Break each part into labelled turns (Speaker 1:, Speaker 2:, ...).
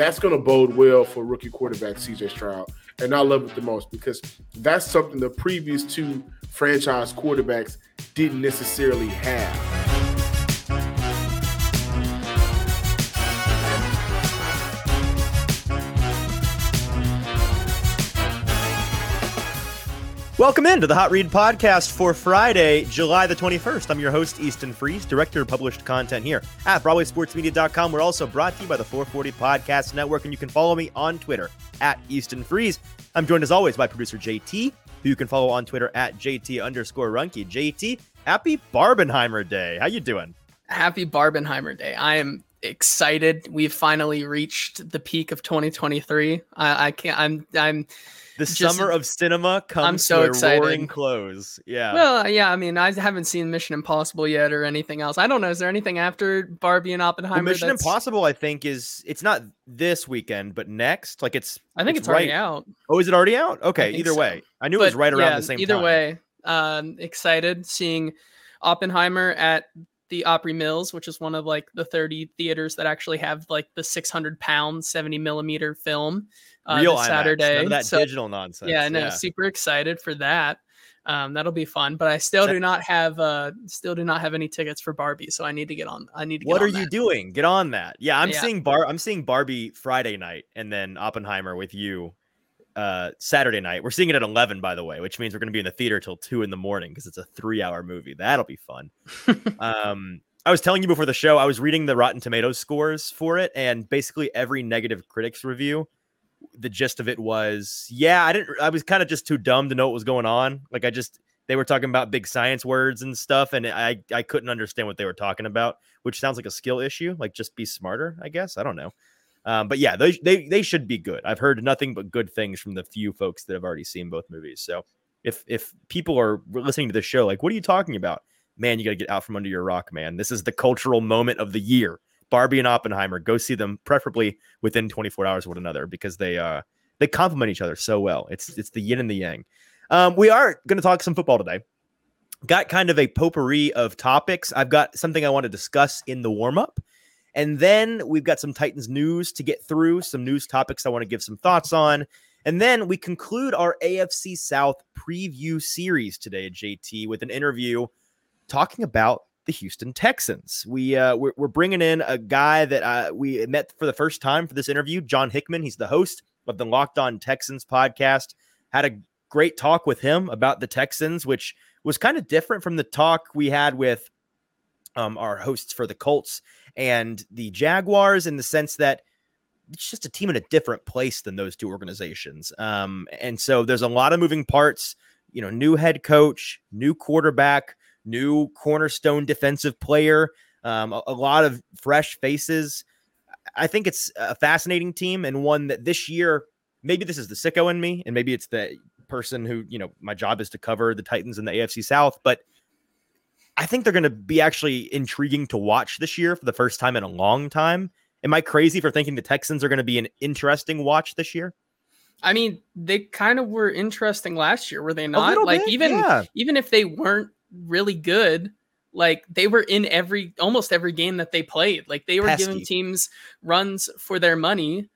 Speaker 1: that's going to bode well for rookie quarterback CJ Stroud. And I love it the most because that's something the previous two franchise quarterbacks didn't necessarily have.
Speaker 2: Welcome into the Hot Read podcast for Friday, July the 21st. I'm your host, Easton Freeze, director of published content here at BroadwaySportsMedia.com. We're also brought to you by the 440 Podcast Network, and you can follow me on Twitter at Easton Freeze. I'm joined as always by producer JT, who you can follow on Twitter at JT underscore Runky. JT, happy Barbenheimer Day. How you doing?
Speaker 3: Happy Barbenheimer Day. I am excited. We've finally reached the peak of 2023. I, I can't. I'm. I'm
Speaker 2: the Just, summer of cinema comes I'm so to a excited. roaring close. Yeah.
Speaker 3: Well, yeah. I mean, I haven't seen Mission Impossible yet or anything else. I don't know. Is there anything after Barbie and Oppenheimer?
Speaker 2: Well, Mission that's... Impossible, I think, is it's not this weekend, but next. Like it's.
Speaker 3: I think it's, it's already out.
Speaker 2: Oh, is it already out? Okay. Either so. way, I knew but, it was right around
Speaker 3: yeah,
Speaker 2: the same. Time.
Speaker 3: Either
Speaker 2: time.
Speaker 3: way, um, excited seeing Oppenheimer at the Opry Mills, which is one of like the 30 theaters that actually have like the 600 pound 70 millimeter film.
Speaker 2: Uh, Real IMAX, Saturday. None of that so, digital nonsense.
Speaker 3: Yeah, no, yeah. super excited for that. Um, that'll be fun. But I still do not have uh still do not have any tickets for Barbie, so I need to get on. I need to.
Speaker 2: what
Speaker 3: are
Speaker 2: you doing? Get on that. Yeah, I'm yeah. seeing Bar. I'm seeing Barbie Friday night, and then Oppenheimer with you uh Saturday night. We're seeing it at 11 by the way, which means we're going to be in the theater till 2 in the morning because it's a 3-hour movie. That'll be fun. um I was telling you before the show, I was reading the Rotten Tomatoes scores for it and basically every negative critics review the gist of it was, yeah, I didn't I was kind of just too dumb to know what was going on. Like I just they were talking about big science words and stuff and I I couldn't understand what they were talking about, which sounds like a skill issue, like just be smarter, I guess. I don't know. Um, but yeah, they, they they should be good. I've heard nothing but good things from the few folks that have already seen both movies. So if if people are listening to the show, like, what are you talking about? Man, you got to get out from under your rock, man. This is the cultural moment of the year. Barbie and Oppenheimer, go see them, preferably within 24 hours of one another, because they uh they complement each other so well. It's it's the yin and the yang. Um, we are going to talk some football today. Got kind of a potpourri of topics. I've got something I want to discuss in the warm up. And then we've got some Titans news to get through, some news topics I want to give some thoughts on. And then we conclude our AFC South preview series today, JT, with an interview talking about the Houston Texans. We uh, we're, we're bringing in a guy that uh, we met for the first time for this interview, John Hickman. He's the host of the Locked On Texans podcast. Had a great talk with him about the Texans, which was kind of different from the talk we had with um, our hosts for the Colts and the Jaguars in the sense that it's just a team in a different place than those two organizations. Um, and so there's a lot of moving parts, you know, new head coach, new quarterback, new cornerstone defensive player, um, a, a lot of fresh faces. I think it's a fascinating team and one that this year, maybe this is the sicko in me, and maybe it's the person who, you know, my job is to cover the Titans in the AFC South, but I think they're going to be actually intriguing to watch this year for the first time in a long time. Am I crazy for thinking the Texans are going to be an interesting watch this year?
Speaker 3: I mean, they kind of were interesting last year, were they not? Like bit, even yeah. even if they weren't really good, like they were in every almost every game that they played. Like they were Pesky. giving teams runs for their money.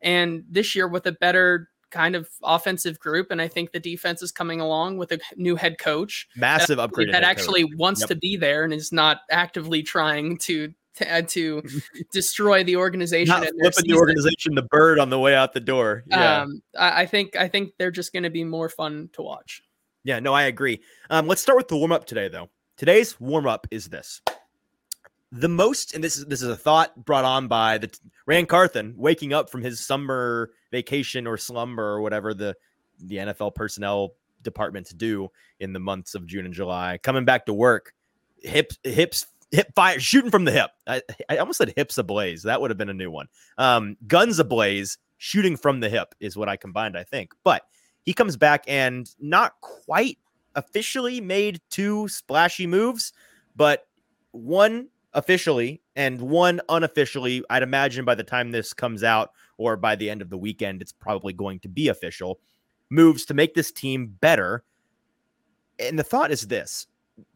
Speaker 3: And this year with a better kind of offensive group, and I think the defense is coming along with a new head coach,
Speaker 2: massive that, upgrade
Speaker 3: that actually coach. wants yep. to be there and is not actively trying to to, to destroy the organization.
Speaker 2: Not flipping the organization the bird on the way out the door. Yeah. Um,
Speaker 3: I, I think I think they're just going to be more fun to watch.
Speaker 2: Yeah, no, I agree. Um, let's start with the warm up today, though. Today's warm up is this: the most, and this is this is a thought brought on by the Ran Carthon waking up from his summer vacation or slumber or whatever the the NFL personnel departments do in the months of June and July, coming back to work, hips hips hip fire shooting from the hip. I, I almost said hips ablaze. That would have been a new one. Um, guns ablaze, shooting from the hip is what I combined, I think. But he comes back and not quite officially made two splashy moves, but one officially and one unofficially. I'd imagine by the time this comes out or by the end of the weekend, it's probably going to be official moves to make this team better. And the thought is this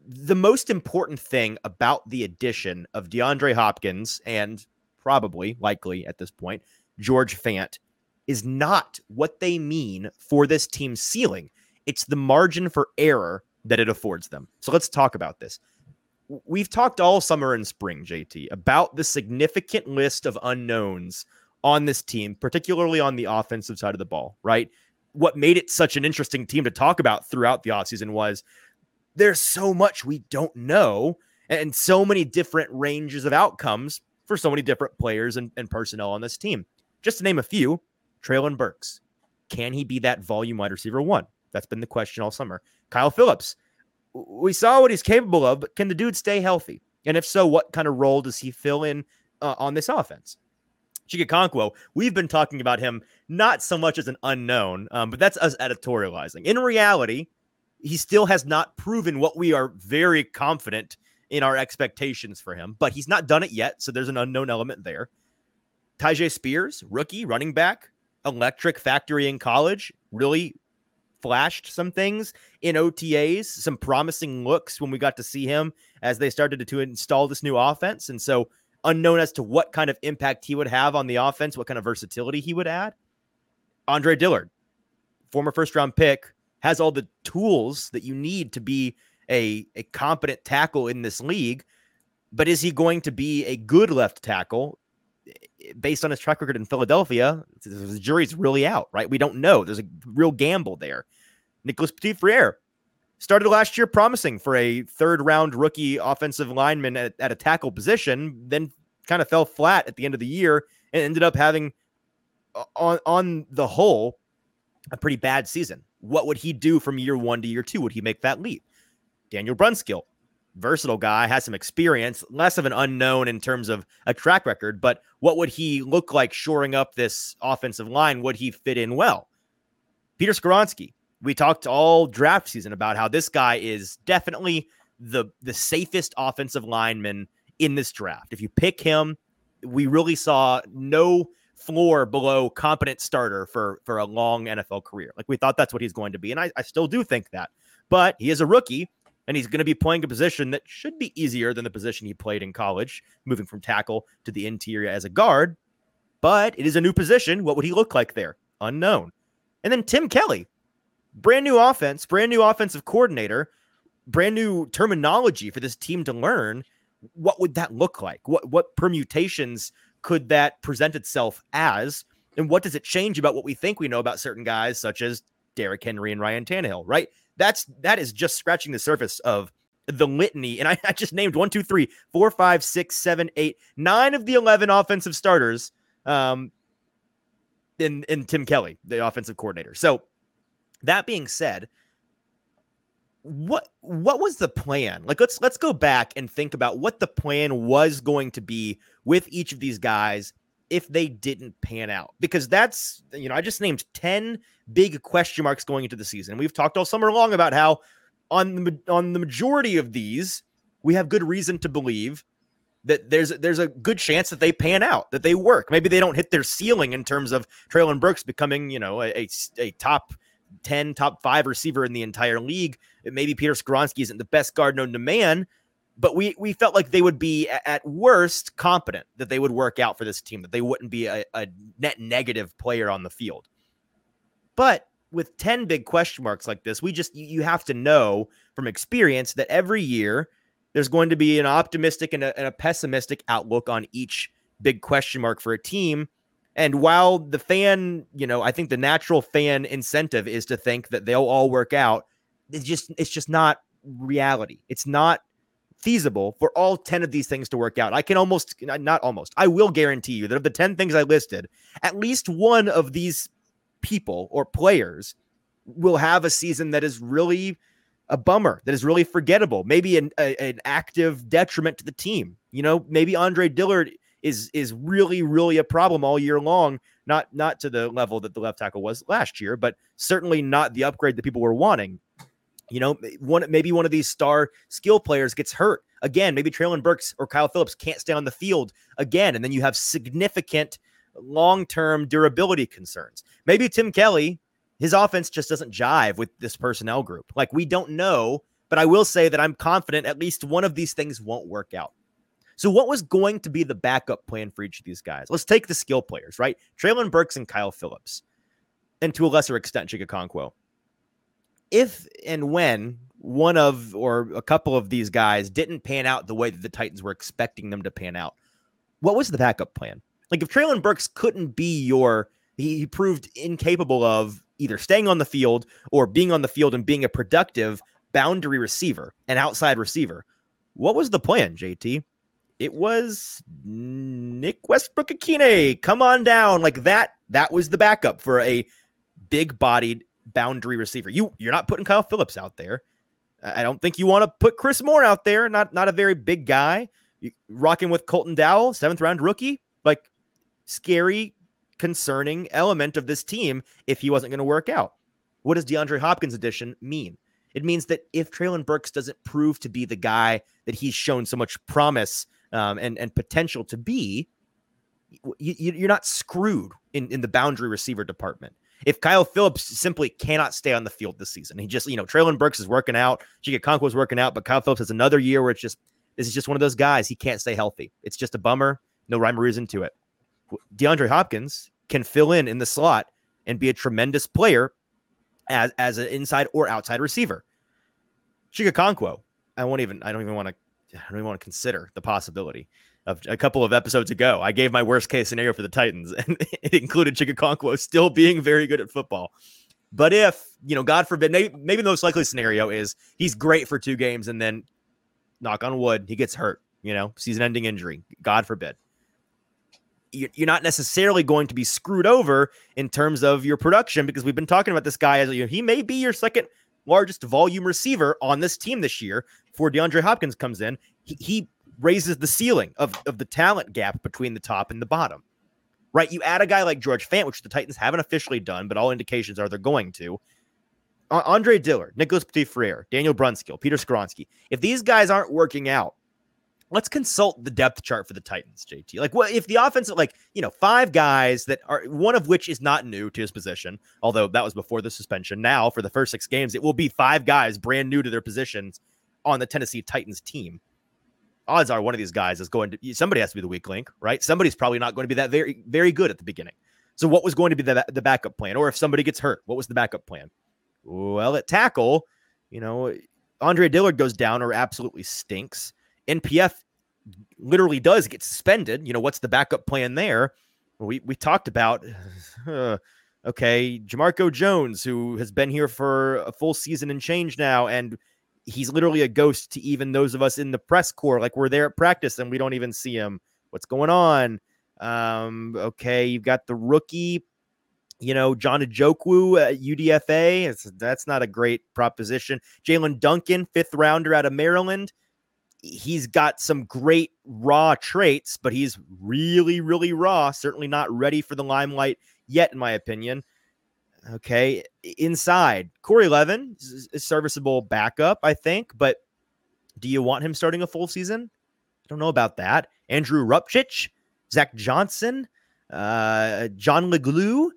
Speaker 2: the most important thing about the addition of DeAndre Hopkins and probably likely at this point George Fant is not what they mean for this team's ceiling. It's the margin for error that it affords them. So let's talk about this. We've talked all summer and spring, JT, about the significant list of unknowns on this team, particularly on the offensive side of the ball, right? What made it such an interesting team to talk about throughout the offseason was there's so much we don't know and so many different ranges of outcomes for so many different players and, and personnel on this team. Just to name a few, Treylon Burks. Can he be that volume wide receiver one? That's been the question all summer. Kyle Phillips. We saw what he's capable of, but can the dude stay healthy? And if so, what kind of role does he fill in uh, on this offense? Chig Okonkwo, we've been talking about him not so much as an unknown, um, but that's us editorializing. In reality, he still has not proven what we are very confident in our expectations for him, but he's not done it yet. So there's an unknown element there. Tyjae Spears, rookie running back, electric factory in college, really flashed some things in OTAs, some promising looks when we got to see him as they started to, install this new offense. And so unknown as to what kind of impact he would have on the offense, what kind of versatility he would add. Andre Dillard, former first round pick, has all the tools that you need to be a, a competent tackle in this league. But is he going to be a good left tackle? Based on his track record in Philadelphia, the jury's really out, right? We don't know. There's a real gamble there. Nicholas Petit Frere started last year promising for a third round rookie offensive lineman at, at a tackle position, then kind of fell flat at the end of the year and ended up having, on, on the whole, a pretty bad season. What would he do from year one to year two? Would he make that leap? Daniel Brunskill, versatile guy, has some experience, less of an unknown in terms of a track record, but what would he look like shoring up this offensive line? Would he fit in well? Peter Skoronski, we talked all draft season about how this guy is definitely the the safest offensive lineman in this draft. If you pick him, we really saw no floor below competent starter for for a long NFL career. Like we thought that's what he's going to be, and I, I still do think that. But he is a rookie, and he's going to be playing a position that should be easier than the position he played in college, moving from tackle to the interior as a guard. But it is a new position. What would he look like there? Unknown. And then Tim Kelly, brand new offense, brand new offensive coordinator, brand new terminology for this team to learn. What would that look like? What what permutations could that present itself as? And what does it change about what we think we know about certain guys, such as Derrick Henry and Ryan Tannehill, right? That's that is just scratching the surface of the litany. And I, I just named one, two, three, four, five, six, seven, eight, nine of the 11 offensive starters um, in, in Tim Kelly, the offensive coordinator. So that being said, what what was the plan? Like let's let's go back and think about what the plan was going to be with each of these guys if they didn't pan out. Because that's you know, I just named 10 big question marks going into the season. We've talked all summer long about how on the on the majority of these, we have good reason to believe that there's there's a good chance that they pan out, that they work. Maybe they don't hit their ceiling in terms of Treylon Burks becoming, you know, a, a, top 10, top five receiver in the entire league. Maybe Peter Skoronski isn't the best guard known to man, but we we felt like they would be at worst competent, that they would work out for this team, that they wouldn't be a, a net negative player on the field. But with 10 big question marks like this, we just you, have to know from experience that every year there's going to be an optimistic and a, and a pessimistic outlook on each big question mark for a team and while the fan, you know, I think the natural fan incentive is to think that they'll all work out. It's just it's just not reality. It's not feasible for all 10 of these things to work out. I can almost not almost. I will guarantee you that of the 10 things I listed, at least one of these people or players will have a season that is really a bummer, that is really forgettable, maybe an, a, an active detriment to the team. You know, maybe Andre Dillard is is really really a problem all year long. Not not to the level that the left tackle was last year, but certainly not the upgrade that people were wanting. You know, one maybe one of these star skill players gets hurt again. Maybe Treylon Burks or Kyle Phillips can't stay on the field again, and then you have significant long term durability concerns. Maybe Tim Kelly, his offense just doesn't jive with this personnel group. Like we don't know, but I will say that I'm confident at least one of these things won't work out. So, what was going to be the backup plan for each of these guys? Let's take the skill players, right? Treylon Burks and Kyle Phillips, and to a lesser extent, Chig Okonkwo. If and when one of or a couple of these guys didn't pan out the way that the Titans were expecting them to pan out, what was the backup plan? Like if Treylon Burks couldn't be your, he, he proved incapable of either staying on the field or being on the field and being a productive boundary receiver, an outside receiver. What was the plan, JT? It was Nick Westbrook-Ikhine. Come on down. Like that, that was the backup for a big bodied boundary receiver. You you're not putting Kyle Phillips out there. I don't think you want to put Chris Moore out there. Not not a very big guy. rocking with Colton Dowell, seventh round rookie. Like scary, concerning element of this team if he wasn't going to work out. What does DeAndre Hopkins addition mean? It means that if Treylon Burks doesn't prove to be the guy that he's shown so much promise um, and and potential to be, you, are not screwed in in the boundary receiver department. If Kyle Phillips simply cannot stay on the field this season, he just you know Treylon Burks is working out, Chig Okonkwo is working out, but Kyle Phillips has another year where it's just this is just one of those guys he can't stay healthy. It's just a bummer. No rhyme or reason to it. DeAndre Hopkins can fill in in the slot and be a tremendous player as as an inside or outside receiver. Chig Okonkwo, I won't even I don't even want to I don't even want to consider the possibility of a couple of episodes ago. I gave my worst case scenario for the Titans, and it included Chig still being very good at football. But if, you know, God forbid, maybe, maybe the most likely scenario is he's great for two games and then knock on wood, he gets hurt, you know, season ending injury. God forbid you're not necessarily going to be screwed over in terms of your production because we've been talking about this guy as you know, he may be your second largest volume receiver on this team this year before DeAndre Hopkins comes in. He, he raises the ceiling of, of the talent gap between the top and the bottom. Right? You add a guy like George Fant, which the Titans haven't officially done, but all indications are they're going to. Andre Dillard, Nicholas Petit-Frere, Daniel Brunskill, Peter Skoronski. If these guys aren't working out, let's consult the depth chart for the Titans, JT. Like, what if the offense, like, you know, five guys that are one of which is not new to his position, although that was before the suspension. Now, for the first six games, it will be five guys brand new to their positions on the Tennessee Titans team. Odds are one of these guys is going to somebody has to be the weak link, right? Somebody's probably not going to be that very, very good at the beginning. So, what was going to be the, the backup plan? Or if somebody gets hurt, what was the backup plan? Well, at tackle, you know, Andre Dillard goes down or absolutely stinks. NPF literally does get suspended, you know, what's the backup plan there? We we talked about uh, okay, Jamarco Jones, who has been here for a full season and change now, and he's literally a ghost to even those of us in the press corps. Like we're there at practice and we don't even see him. What's going on? Um, okay, you've got the rookie, you know, John Ojukwu at UDFA. It's, that's not a great proposition. Jaelyn Duncan, fifth rounder out of Maryland he's got some great raw traits, but he's really, really raw. Certainly not ready for the limelight yet, in my opinion. Okay. Inside, Corey Levin is serviceable backup, I think, but do you want him starting a full season? I don't know about that. Andrew Rupcich, Zach Johnson, uh, John Leglue.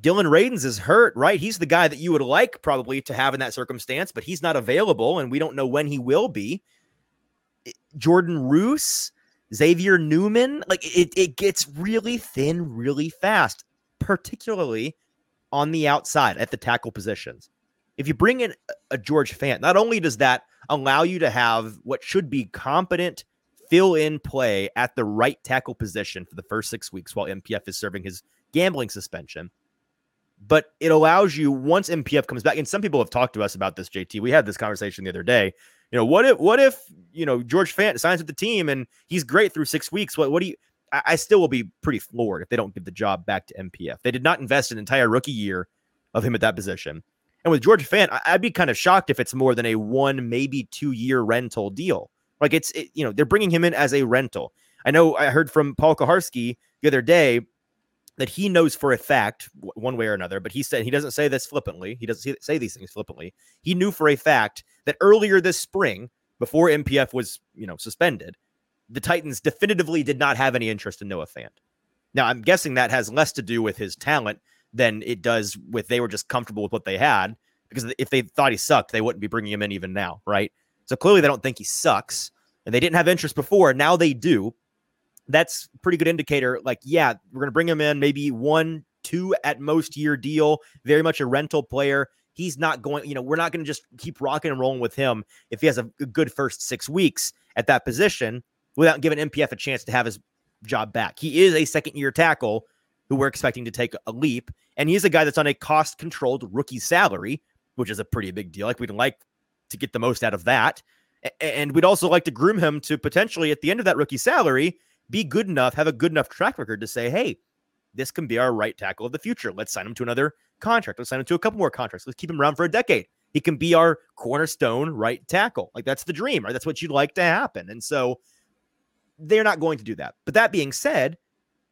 Speaker 2: Dillon Radunz is hurt, right? He's the guy that you would like probably to have in that circumstance, but he's not available, and we don't know when he will be. Jordan Roos, Xavier Newman. Like it, it gets really thin really fast, particularly on the outside at the tackle positions. If you bring in a George Fant, not only does that allow you to have what should be competent fill in play at the right tackle position for the first six weeks while MPF is serving his gambling suspension, but it allows you once MPF comes back. And some people have talked to us about this, JT. We had this conversation the other day you know, what if what if you know George Fant signs with the team and he's great through six weeks? What what do you? I, still will be pretty floored if they don't give the job back to MPF. They did not invest an entire rookie year of him at that position. And with George Fant, I, would be kind of shocked if it's more than a one, maybe two year rental deal. Like it's, it, you know, they're bringing him in as a rental. I know I heard from Paul Kuharsky the other day that he knows for a fact, one way or another, but he said he doesn't say this flippantly. He doesn't say these things flippantly. He knew for a fact that earlier this spring, before MPF was, you know, suspended, the Titans definitively did not have any interest in Noah Fant. Now, I'm guessing that has less to do with his talent than it does with they were just comfortable with what they had. Because if they thought he sucked, they wouldn't be bringing him in even now, right? So clearly they don't think he sucks. and they didn't have interest before. Now they do. That's pretty good indicator. Like, yeah, we're going to bring him in maybe one, two at most year deal, very much a rental player. He's not going, you know, we're not going to just keep rocking and rolling with him if he has a good first six weeks at that position without giving MPF a chance to have his job back. He is a second year tackle who we're expecting to take a leap. And he's a guy that's on a cost controlled rookie salary, which is a pretty big deal. Like we'd like to get the most out of that. And we'd also like to groom him to potentially at the end of that rookie salary be good enough, have a good enough track record to say, hey, this can be our right tackle of the future. Let's sign him to another contract. Let's sign him to a couple more contracts. Let's keep him around for a decade. He can be our cornerstone right tackle. Like that's the dream, right? That's what you'd like to happen. And so they're not going to do that. But that being said,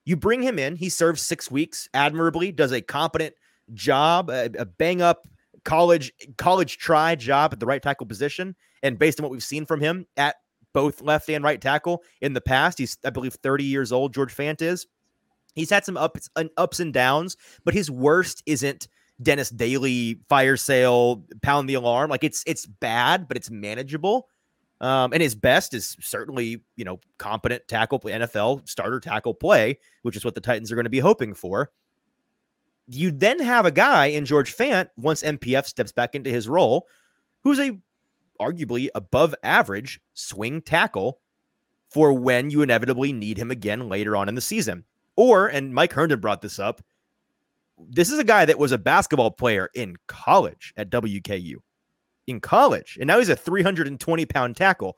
Speaker 2: you bring him in, he serves six weeks admirably, does a competent job, a, a bang up college college try job at the right tackle position. And based on what we've seen from him at both left and right tackle in the past, he's I believe 30 years old. George Fant is. He's had some ups and ups and downs, but his worst isn't Dennis Daly fire sale, pound the alarm. Like it's it's bad, but it's manageable. Um, and his best is certainly, you know, competent tackle NFL starter tackle play, which is what the Titans are going to be hoping for. You then have a guy in George Fant, once MPF steps back into his role, who's a arguably above average swing tackle for when you inevitably need him again later on in the season. Or, and Mike Herndon brought this up, this is a guy that was a basketball player in college at WKU in college, and now he's a 320 pound tackle.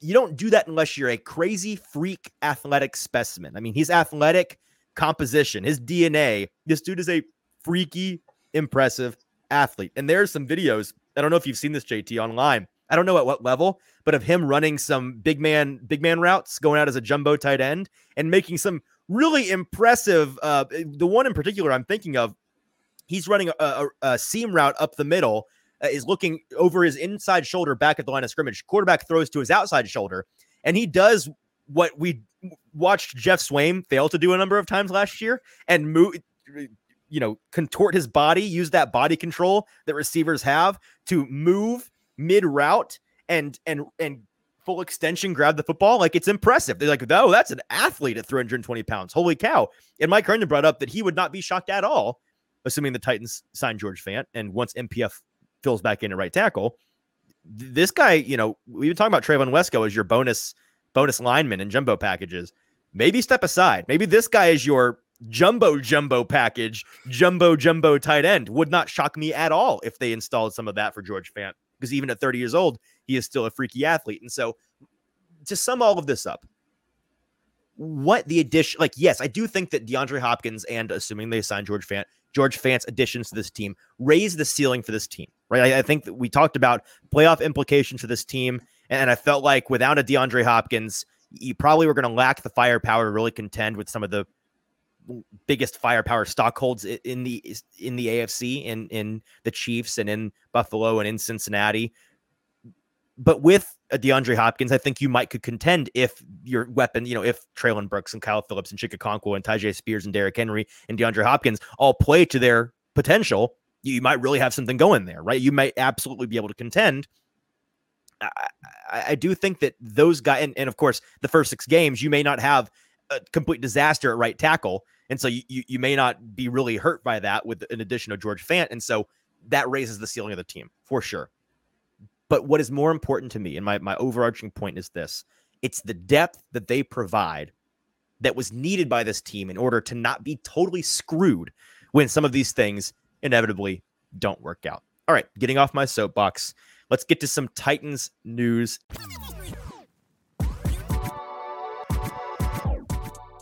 Speaker 2: You don't do that unless you're a crazy freak athletic specimen. I mean, he's athletic composition, his DNA. This dude is a freaky, impressive athlete. And there's some videos. I don't know if you've seen this, JT, online. I don't know at what level, but of him running some big man, big man routes, going out as a jumbo tight end and making some really impressive. Uh, the one in particular I'm thinking of, he's running a, a, a seam route up the middle uh, is looking over his inside shoulder back at the line of scrimmage. Quarterback throws to his outside shoulder, and he does what we watched Geoff Swaim fail to do a number of times last year and move you know contort his body use that body control that receivers have to move mid route and and and full extension grab the football. Like it's impressive. They're like oh that's an athlete at 320 pounds. Holy cow. And mike herndon brought up that he would not be shocked at all assuming the titans sign george fant. And once mpf fills back in at right tackle. This guy, you know, we've been talking about Trevon Wesco as your bonus bonus lineman in jumbo packages. Maybe step aside. Maybe this guy is your jumbo jumbo package, jumbo jumbo tight end. Would not shock me at all if they installed some of that for George Fant because even at 30 years old, he is still a freaky athlete. And so to sum all of this up, what the addition like yes i do think that deandre hopkins and assuming they sign george fant george fant's additions to this team raise the ceiling for this team right? I, I, think we talked about playoff implications for this team, and I felt like without a DeAndre Hopkins, you probably were going to lack the firepower to really contend with some of the biggest firepower stockholds in the in the AFC in in the Chiefs and in Buffalo and in Cincinnati. But with a DeAndre Hopkins, I think you might could contend if your weapon, you know, if Treylon Burks and Kyle Phillips and Chig Okonkwo and Tyjae Spears and Derrick Henry and DeAndre Hopkins all play to their potential you might really have something going there, right? You might absolutely be able to contend. I, I do think that those guys, and, and of course, the first six games, you may not have a complete disaster at right tackle. And so you, you, you may not be really hurt by that with an addition of George Fant. And so that raises the ceiling of the team for sure. But what is more important to me, and my, my overarching point is this it's the depth that they provide that was needed by this team in order to not be totally screwed when some of these things inevitably don't work out. All right, getting off my soapbox, let's get to some Titans news.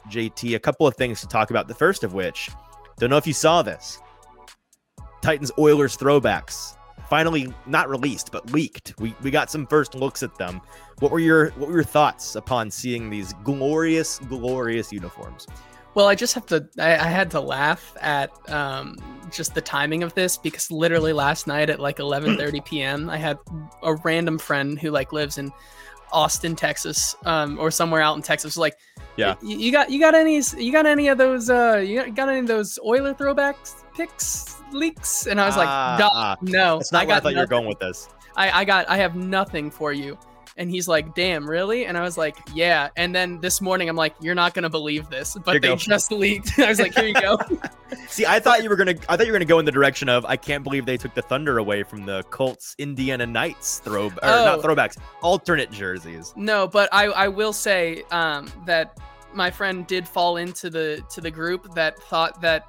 Speaker 2: JT, a couple of things to talk about. The first of which, don't know if you saw this. Titans Oilers throwbacks finally not released but leaked. We we got some first looks at them. What were your what were your thoughts upon seeing these glorious glorious uniforms?
Speaker 3: Well, I just have to. I, I had to laugh at um, just the timing of this because literally last night at like 11:30 p.m. I had a random friend who like lives in Austin, Texas, um, or somewhere out in Texas. Like,
Speaker 2: yeah,
Speaker 3: you, got you got any you got any of those uh you got any of those Oiler throwbacks picks leaks? And I was like, uh, uh, no,
Speaker 2: that's not I got I thought you were going with this.
Speaker 3: I I got I have nothing for you. And he's like, damn, really? And I was like, yeah. And then this morning, I'm like, you're not gonna believe this, but they go. just leaked. I was like, here you go.
Speaker 2: See, I thought you were gonna, I thought you were gonna go in the direction of, I can't believe they took the Thunder away from the Colts Indiana Nights throw, or oh. not throwbacks, alternate jerseys.
Speaker 3: No, but I, I will say um, that my friend did fall into the to the group that thought that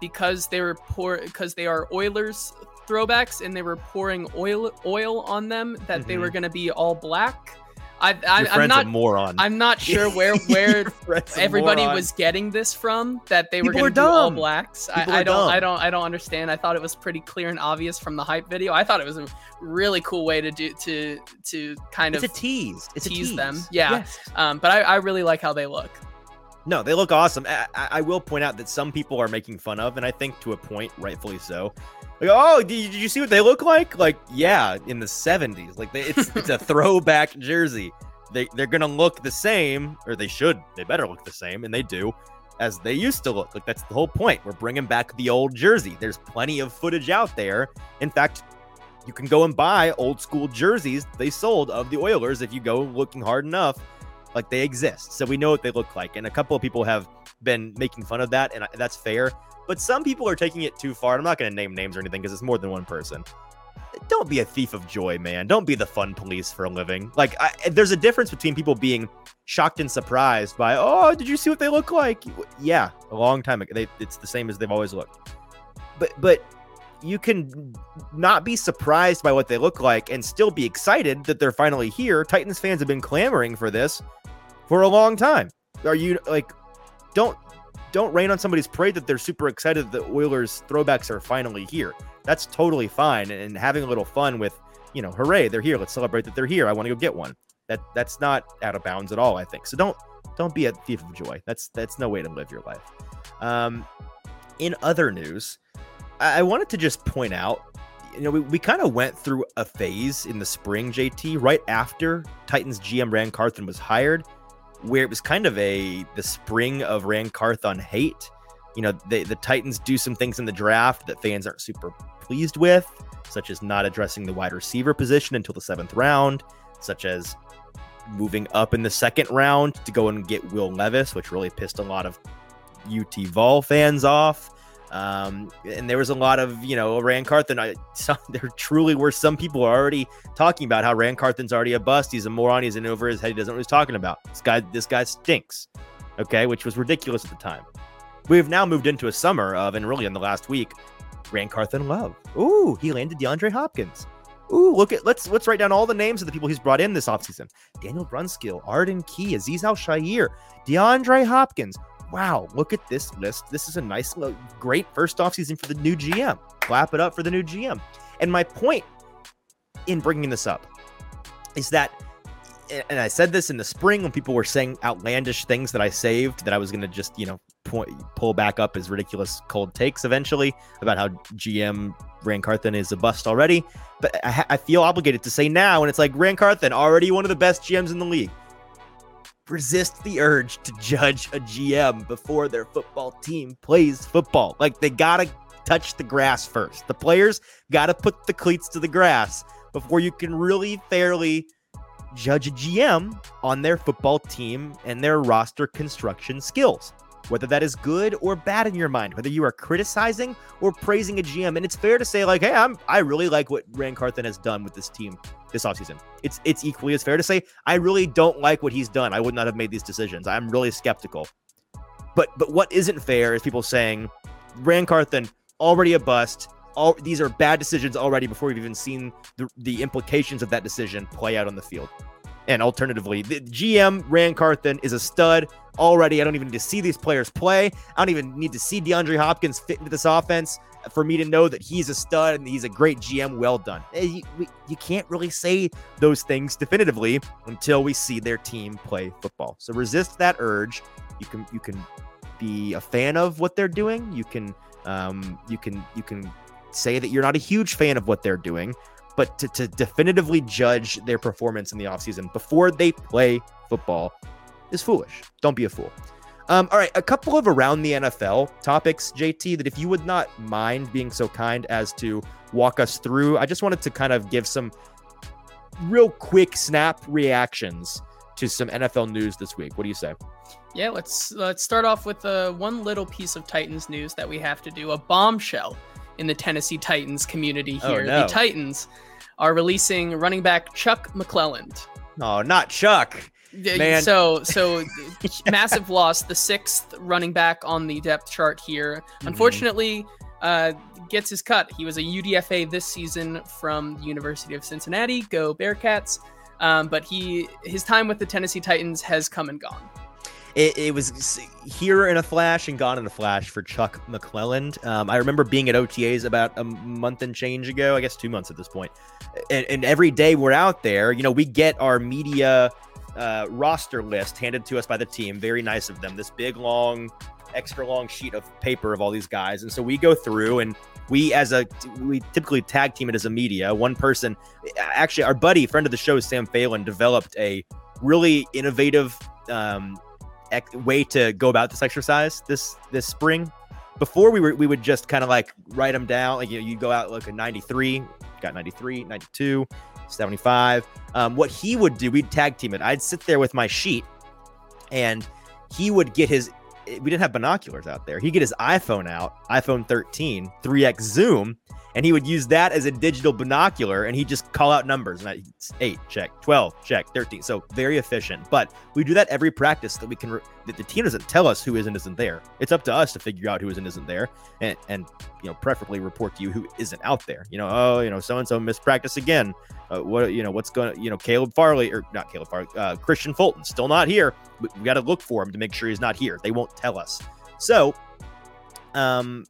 Speaker 3: because they were poor because they are Oilers throwbacks and they were pouring oil oil on them that mm-hmm. they were mm-hmm. going to be all black. I, I, am not
Speaker 2: moron.
Speaker 3: I'm not sure where where everybody was getting this from that they People were going to do all blacks. I, I, don't dumb. I don't I don't understand. I thought it was pretty clear and obvious from the hype video. I thought it was a really cool way to do to to kind
Speaker 2: it's
Speaker 3: of
Speaker 2: a tease. It's
Speaker 3: tease,
Speaker 2: a tease.
Speaker 3: them. Yeah. Yes. Um, but I, I really like how they look.
Speaker 2: No, they look awesome. I, I, will point out that some people are making fun of, and I think to a point, rightfully so. Like, oh, did, did you see what they look like? Like, yeah, in the '70s. Like, they, it's it's a throwback jersey. They they're gonna look the same, or they should. They better look the same, and they do, as they used to look. Like that's the whole point. We're bringing back the old jersey. There's plenty of footage out there. In fact, you can go and buy old school jerseys they sold of the Oilers if you go looking hard enough like they exist. So we know what they look like. And a couple of people have been making fun of that, and that's fair. But some people are taking it too far. I'm not going to name names or anything because it's more than one person. Don't be a thief of joy, man. Don't be the fun police for a living. Like, I, there's a difference between people being shocked and surprised by, oh, did you see what they look like? Yeah, a long time ago. They, it's the same as they've always looked. But, but you can not be surprised by what they look like and still be excited that they're finally here. Titans fans have been clamoring for this for a long time. Are you like don't don't rain on somebody's parade that they're super excited that the Oilers throwbacks are finally here. That's totally fine and having a little fun with, you know, hooray, they're here. Let's celebrate that they're here. I want to go get one. That that's not out of bounds at all, I think. So don't don't be a thief of joy. That's that's no way to live your life. Um in other news, I, I wanted to just point out you know, we, we kind of went through a phase in the spring, JT, right after Titans GM Ran Carthon was hired where it was kind of a the spring of Ran Carthon hate. You know, they, the Titans do some things in the draft that fans aren't super pleased with, such as not addressing the wide receiver position until the seventh round, such as moving up in the second round to go and get Will Levis, which really pissed a lot of UT Vol fans off. Um, and there was a lot of, you know, Ran Carthon. I, some, there truly were some people already talking about how Ran Carthon's already a bust. He's a moron. He's in over his head. He doesn't know what he's talking about. This guy, this guy stinks. Okay, which was ridiculous at the time. We've now moved into a summer of, and really in the last week, Ran Carthon love. Ooh, he landed DeAndre Hopkins. Ooh, look at let's let's write down all the names of the people he's brought in this offseason. Daniel Brunskill, Arden Key, Aziz Al-Shaair, DeAndre Hopkins, wow, look at this list. This is a nice, great first offseason for the new GM. Clap it up for the new GM. And my point in bringing this up is that, and I said this in the spring when people were saying outlandish things that I saved that I was going to just, you know, point, pull back up as ridiculous cold takes eventually about how GM Ran Carthon is a bust already. But I, I feel obligated to say now, and it's like Ran Carthon, already one of the best GMs in the league resist the urge to judge a GM before their football team plays football. Like they gotta touch the grass first. The players gotta put the cleats to the grass before you can really fairly judge a GM on their football team and their roster construction skills whether that is good or bad in your mind, whether you are criticizing or praising a GM. And it's fair to say, like, hey, I'm I really like what Ran Carthon has done with this team this offseason. It's it's equally as fair to say, I really don't like what he's done. I would not have made these decisions. I'm really skeptical. But but what isn't fair is people saying Ran Carthon already a bust. All these are bad decisions already before we've even seen the, the implications of that decision play out on the field. And alternatively, the GM Ran Carthon is a stud already. I don't even need to see these players play. I don't even need to see DeAndre Hopkins fit into this offense for me to know that he's a stud and he's a great GM. Well done. Eh, you, you can't really say those things definitively until we see their team play football. So resist that urge. You can you can be a fan of what they're doing. You can um, you can you can say that you're not a huge fan of what they're doing but to, to definitively judge their performance in the offseason before they play football is foolish. Don't be a fool. Um, all right, a couple of around the NFL topics, JT, that if you would not mind being so kind as to walk us through, I just wanted to kind of give some real quick snap reactions to some NFL news this week. What do you say?
Speaker 3: Yeah, let's let's start off with uh, one little piece of Titans news that we have to do. A bombshell in the Tennessee Titans community oh, here. Oh, no. The Titans are releasing running back Chuck McClelland.
Speaker 2: Oh, not Chuck. Man.
Speaker 3: So so massive loss, the sixth running back on the depth chart here. Mm-hmm. Unfortunately, uh, gets his cut. He was a UDFA this season from the University of Cincinnati. Go Bearcats! Um, but he his time with the Tennessee Titans has come and gone
Speaker 2: it, it, was here in a flash and gone in a flash for Chuck McClelland. Um, I remember being at OTAs about a month and change ago, I guess two months at this point. And, and every day we're out there, you know, we get our media uh, roster list handed to us by the team. Very nice of them. This big, long, extra long sheet of paper of all these guys. And so we go through and we as a we typically tag team it as a media one person actually our buddy friend of the show sam phelan developed a really innovative um, way to go about this exercise this this spring. Before we were we would just kind of like write them down. Like you know, you go out like a 93, got 93, 92, 75. Um, what he would do, we'd tag team it. I'd sit there with my sheet, and he would get his. We didn't have binoculars out there. He'd get his iPhone out, iPhone 13, 3x zoom, and he would use that as a digital binocular and he'd just call out numbers. And eight check. 12 check. 13 so very efficient. But we do that every practice that we can re- that the team doesn't tell us who is and isn't there. It's up to us to figure out who is and isn't there and and you know preferably report to you who isn't out there. You know oh you know so and so missed practice again. Uh, what you know what's going to you know caleb farley or not caleb farley uh, kristian fulton still not here. We, we got to look for him to make sure he's not here. They won't tell us. So um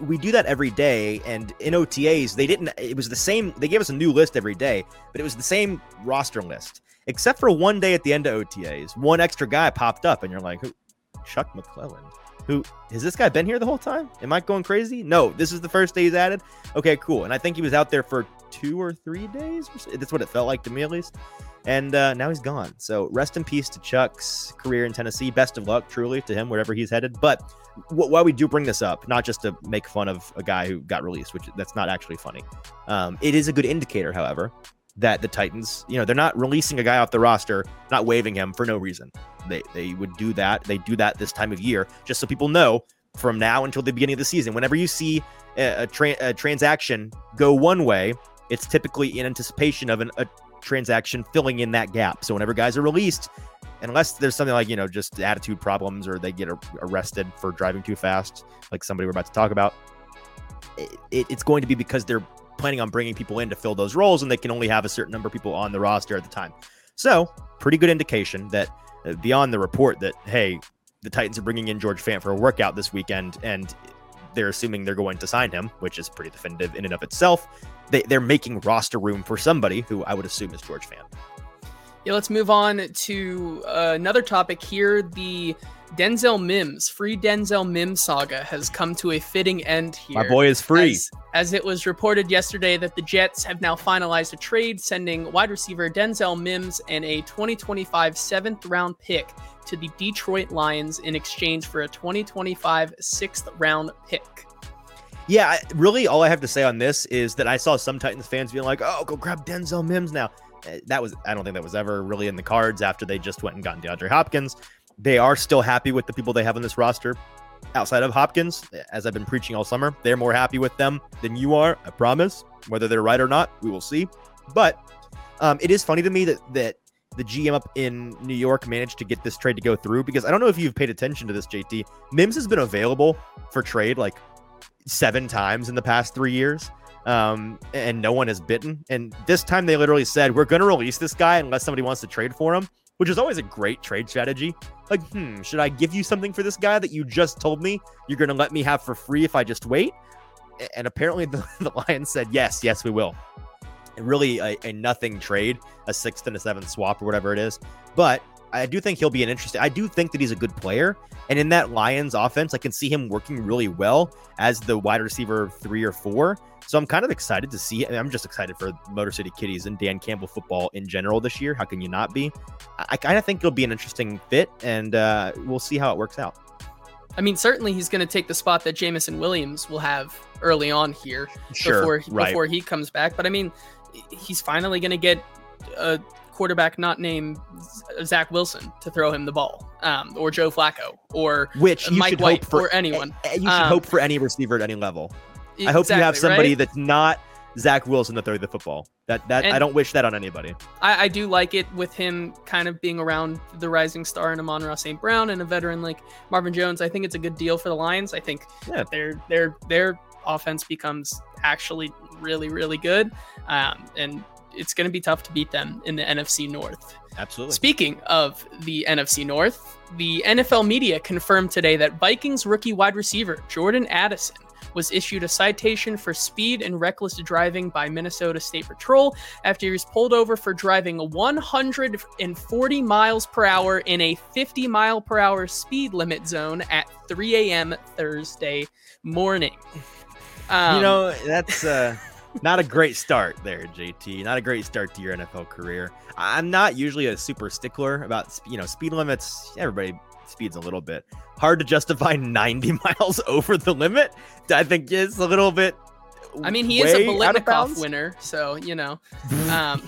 Speaker 2: we do that every day. And in OTAs, they didn't, it was the same, they gave us a new list every day, but it was the same roster list, except for one day at the end of OTAs. One extra guy popped up, and you're like, who? Chuck McClelland. Who has this guy been here the whole time? Am I going crazy? No, this is the first day he's added. Okay, cool. And I think he was out there for two or three days. That's what it felt like to me, at least. And uh, now he's gone. So rest in peace to Chuck's career in Tennessee. Best of luck, truly, to him, wherever he's headed. But why we do bring this up, not just to make fun of a guy who got released, which that's not actually funny. Um, it is a good indicator, however, that the Titans, you know, they're not releasing a guy off the roster, not waiving him for no reason. They they would do that. They do that this time of year just so people know from now until the beginning of the season. Whenever you see a, a, tra- a transaction go one way, it's typically in anticipation of an, a transaction filling in that gap. So whenever guys are released, unless there's something like you know just attitude problems or they get arrested for driving too fast like somebody we're about to talk about it, it, it's going to be because they're planning on bringing people in to fill those roles and they can only have a certain number of people on the roster at the time so pretty good indication that uh, beyond the report that hey the titans are bringing in george fant for a workout this weekend and they're assuming they're going to sign him which is pretty definitive in and of itself they, they're making roster room for somebody who i would assume is george fant
Speaker 3: yeah, let's move on to uh, another topic here. The Denzel Mims, free Denzel Mims saga has come to a fitting end here.
Speaker 2: My boy is free.
Speaker 3: As, as, it was reported yesterday that the Jets have now finalized a trade sending wide receiver Denzel Mims and a 2025 seventh round pick to the Detroit Lions in exchange for a 2025 sixth round pick.
Speaker 2: Yeah, really, all I have to say on this is that I saw some Titans fans being like, oh, go grab Denzel Mims now. Eh, that was I don't think that was ever really in the cards after they just went and got DeAndre Hopkins. They are still happy with the people they have on this roster outside of Hopkins, as I've been preaching all summer. They're more happy with them than you are, I promise. Whether they're right or not, we will see. But um, it is funny to me that that the GM up in New York managed to get this trade to go through because I don't know if you've paid attention to this, JT. Mims has been available for trade like seven times in the past three years um, and no one has bitten. And this time they literally said, we're going to release this guy unless somebody wants to trade for him, which is always a great trade strategy. Like, hmm, should I give you something for this guy that you just told me you're going to let me have for free if I just wait? And apparently the, the Lions said, yes, yes, we will. And really a, a nothing trade, a sixth and a seventh swap or whatever it is. But I do think he'll be an interesting. I do think that he's a good player, and in that Lions offense, I can see him working really well as the wide receiver three or four. So I'm kind of excited to see. I am just excited for Motor City Kitties and Dan Campbell football in general this year. How can you not be? I, kind of think it'll be an interesting fit, and uh, we'll see how it works out.
Speaker 3: I mean, certainly he's going to take the spot that Jameson Williams will have early on here sure, before right. before he comes back. But I mean, he's finally going to get a quarterback not named Zach Wilson to throw him the ball, um, or Joe Flacco, or
Speaker 2: which
Speaker 3: Mike White,
Speaker 2: for,
Speaker 3: or anyone.
Speaker 2: You should um, hope for any receiver at any level. Exactly, I hope you have somebody right? that's not Zach Wilson to throw the football. That that and I don't wish that on anybody.
Speaker 3: I, I, do like it with him kind of being around the rising star in Amon-Ra St. Brown and a veteran like Marvin Jones. I think it's a good deal for the Lions. I think yeah. their their their offense becomes actually really really good, um, and it's going to be tough to beat them in the NFC North.
Speaker 2: Absolutely.
Speaker 3: Speaking of the NFC North, the NFL media confirmed today that Vikings rookie wide receiver Jordan Addison was issued a citation for speed and reckless driving by Minnesota State Patrol after he was pulled over for driving 140 miles per hour in a 50 mile per hour speed limit zone at 3 a.m. Thursday morning.
Speaker 2: Um, you know, that's uh not a great start there, JT. Not a great start to your NFL career. I'm not usually a super stickler about you know speed limits. Everybody speeds a little bit. Hard to justify 90 miles over the limit. I think it's a little bit.
Speaker 3: I mean, he is a Biletnikoff winner, so you know. Um,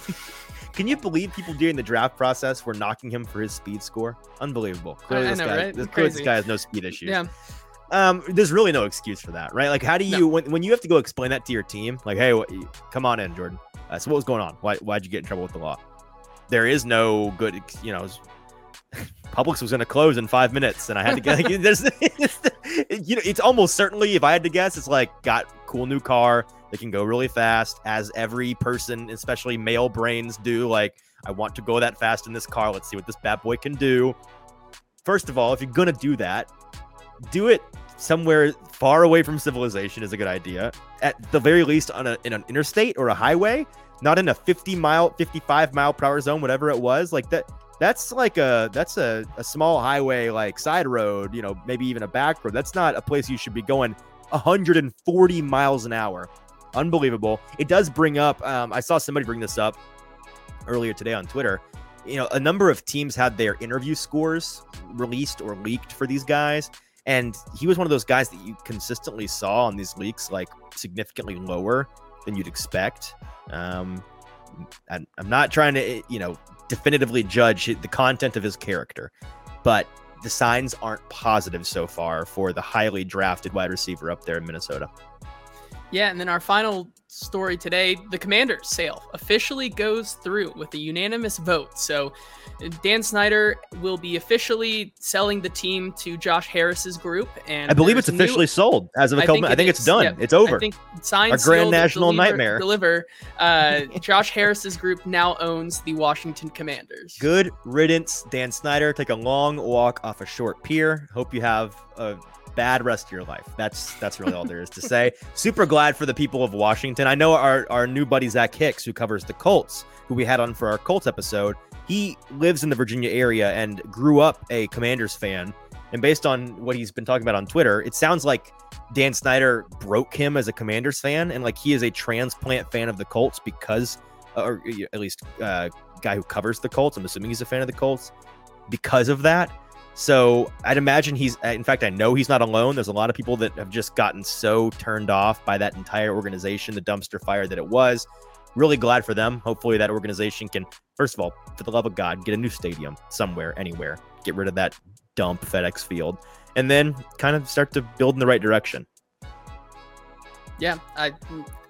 Speaker 2: Can you believe people during the draft process were knocking him for his speed score? Unbelievable. Clearly, I, I know, guy, right? clearly this guy has no speed issues. Yeah um, there's really no excuse for that, right? Like, how do you no. when, when you have to go explain that to your team? Like, hey, what, come on in, Jordan. Uh, so what was going on? Why why'd you get in trouble with the law? There is no good, you know. Publix was going to close in five minutes, and I had to get. Like, there's, you know, it's almost certainly, if I had to guess, it's like got cool new car that can go really fast, as every person, especially male brains, do. Like, I want to go that fast in this car. Let's see what this bad boy can do. First of all, if you're gonna do that, do it somewhere far away from civilization is a good idea. At the very least, on a in an interstate or a highway, not in a 50 mile, 55 mile per hour zone, whatever it was. Like that. That's like a that's a, a small highway, like side road, you know, maybe even a back road. That's not a place you should be going 140 miles an hour. Unbelievable. It does bring up. Um, I saw somebody bring this up earlier today on Twitter you know, a number of teams had their interview scores released or leaked for these guys. And he was one of those guys that you consistently saw on these leaks, like significantly lower than you'd expect. Um, I'm, I'm not trying to, you know, definitively judge the content of his character, but the signs aren't positive so far for the highly drafted wide receiver up there in Minnesota.
Speaker 3: Yeah, and then our final story today the Commanders sale officially goes through with a unanimous vote. So Dan Snyder will be officially selling the team to Josh Harris's group. And
Speaker 2: I believe it's officially new, sold as of a couple I think, I think it's done. Yeah, it's over. I think
Speaker 3: signed,
Speaker 2: Our grand national
Speaker 3: deliver,
Speaker 2: nightmare.
Speaker 3: Deliver. Uh, Josh Harris's group now owns the Washington Commanders.
Speaker 2: Good riddance, Dan Snyder. Take a long walk off a short pier. Hope you have a bad rest of your life. That's that's really all there is to say. Super glad for the people of Washington. I know our our new buddy Zach Hicks, who covers the Colts, who we had on for our Colts episode. He lives in the Virginia area and grew up a Commanders fan. And based on what he's been talking about on Twitter, it sounds like Dan Snyder broke him as a Commanders fan, and like he is a transplant fan of the Colts because, or at least uh, guy who covers the Colts. I'm assuming he's a fan of the Colts because of that. So I'd imagine he's, uh, in fact, I know he's not alone. There's a lot of people that have just gotten so turned off by that entire organization, the dumpster fire that it was. Really glad for them. Hopefully, that organization can, first of all, for the love of God, get a new stadium somewhere, anywhere. Get rid of that dump FedEx Field, and then kind of start to build in the right direction.
Speaker 3: Yeah, I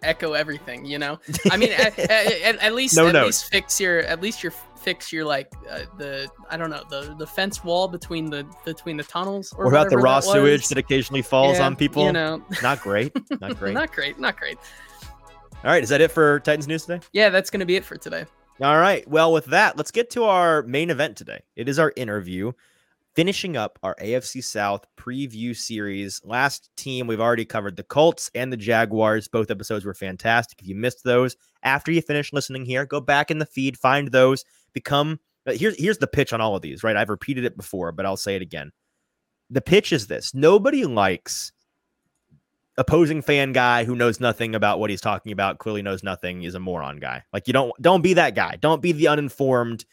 Speaker 3: echo everything. You know, I mean, at, at, at, least no at note. least fix your at least your fix your like uh, the I don't know the the fence wall between the between the tunnels
Speaker 2: or, or about the raw that sewage that occasionally falls yeah, on people. You know, not great, not great,
Speaker 3: not great, not great.
Speaker 2: All right, is that it for Titans news today?
Speaker 3: Yeah, that's going to be it for today.
Speaker 2: All right. Well, with that, let's get to our main event today. It is our interview finishing up our AFC South preview series. Last team we've already covered the Colts and the Jaguars. Both episodes were fantastic. If you missed those after you finish listening here, go back in the feed, find those, become uh, here's here's the pitch on all of these, right? I've repeated it before, but I'll say it again. The pitch is this. Nobody likes opposing fan guy who knows nothing about what he's talking about, clearly knows nothing, is a moron guy. Like you don't don't be that guy. Don't be the uninformed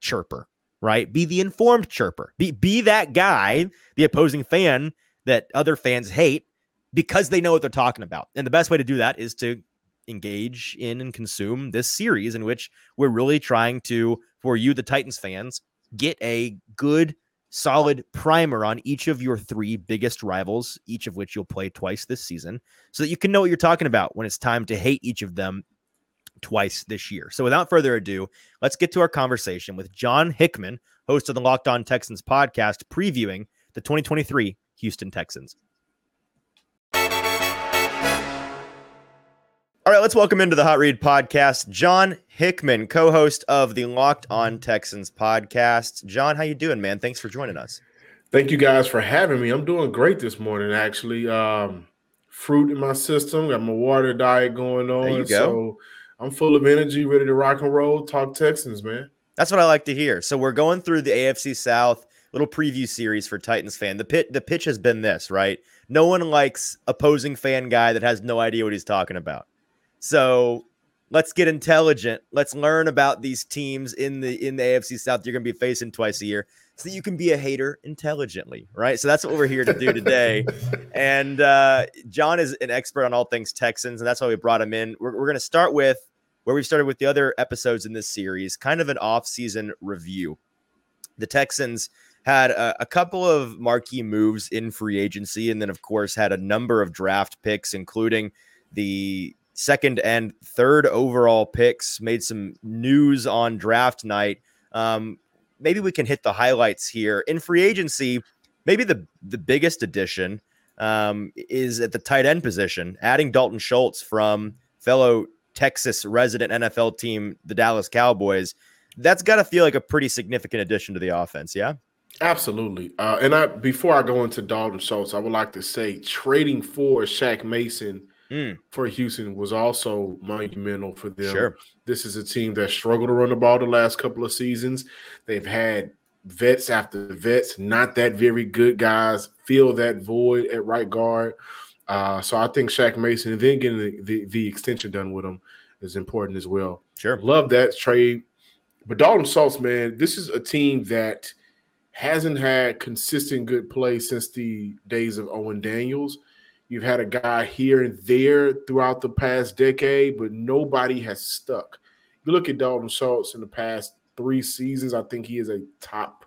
Speaker 2: chirper right? Be the informed chirper. Be be that guy, the opposing fan that other fans hate because they know what they're talking about. And the best way to do that is to engage in and consume this series in which we're really trying to, for you, the Titans fans, get a good, solid primer on each of your three biggest rivals, each of which you'll play twice this season, so that you can know what you're talking about when it's time to hate each of them twice this year. So without further ado, let's get to our conversation with John Hickman, host of the Locked On Texans podcast, previewing the 2023 Houston Texans. All right, let's welcome into the Hot Read podcast John Hickman, co-host of the Locked On Texans podcast. John, how you doing, man? Thanks for joining us.
Speaker 1: Thank you guys for having me. I'm doing great this morning, actually. Um, fruit in my system, got my water diet going on. There you go. So I'm full of energy, ready to rock and roll. Talk Texans, man.
Speaker 2: That's what I like to hear. So we're going through the AFC South little preview series for Titans fan. The pit the pitch has been this, right? No one likes opposing fan guy that has no idea what he's talking about. So let's get intelligent. Let's learn about these teams in the in the AFC South you're going to be facing twice a year so that you can be a hater intelligently, right? So that's what we're here to do today. and uh, John is an expert on all things Texans, and that's why we brought him in. We're, we're going to start with where we started with the other episodes in this series, kind of an off-season review. The Texans had a, a couple of marquee moves in free agency, and then of course had a number of draft picks, including the second and third overall picks, made some news on draft night. Um, maybe we can hit the highlights here. In free agency, maybe the, the biggest addition um, is at the tight end position, adding Dalton Schultz from fellow Texas resident NFL team, the Dallas Cowboys. That's got to feel like a pretty significant addition to the offense, yeah?
Speaker 1: Absolutely. Uh, and I before I go into Dalton Schultz, I would like to say trading for Shaq Mason – mm. for Houston was also monumental for them. Sure. This is a team that struggled to run the ball the last couple of seasons. They've had vets after vets, not that very good guys, fill that void at right guard. Uh, so I think Shaq Mason and then getting the, the, the, extension done with him is important as well.
Speaker 2: Sure.
Speaker 1: Love that trade. But Dalton Schultz, man, this is a team that hasn't had consistent good play since the days of Owen Daniels. You've had a guy here and there throughout the past decade, but nobody has stuck. You look at Dalton Schultz in the past three seasons, I think he is a top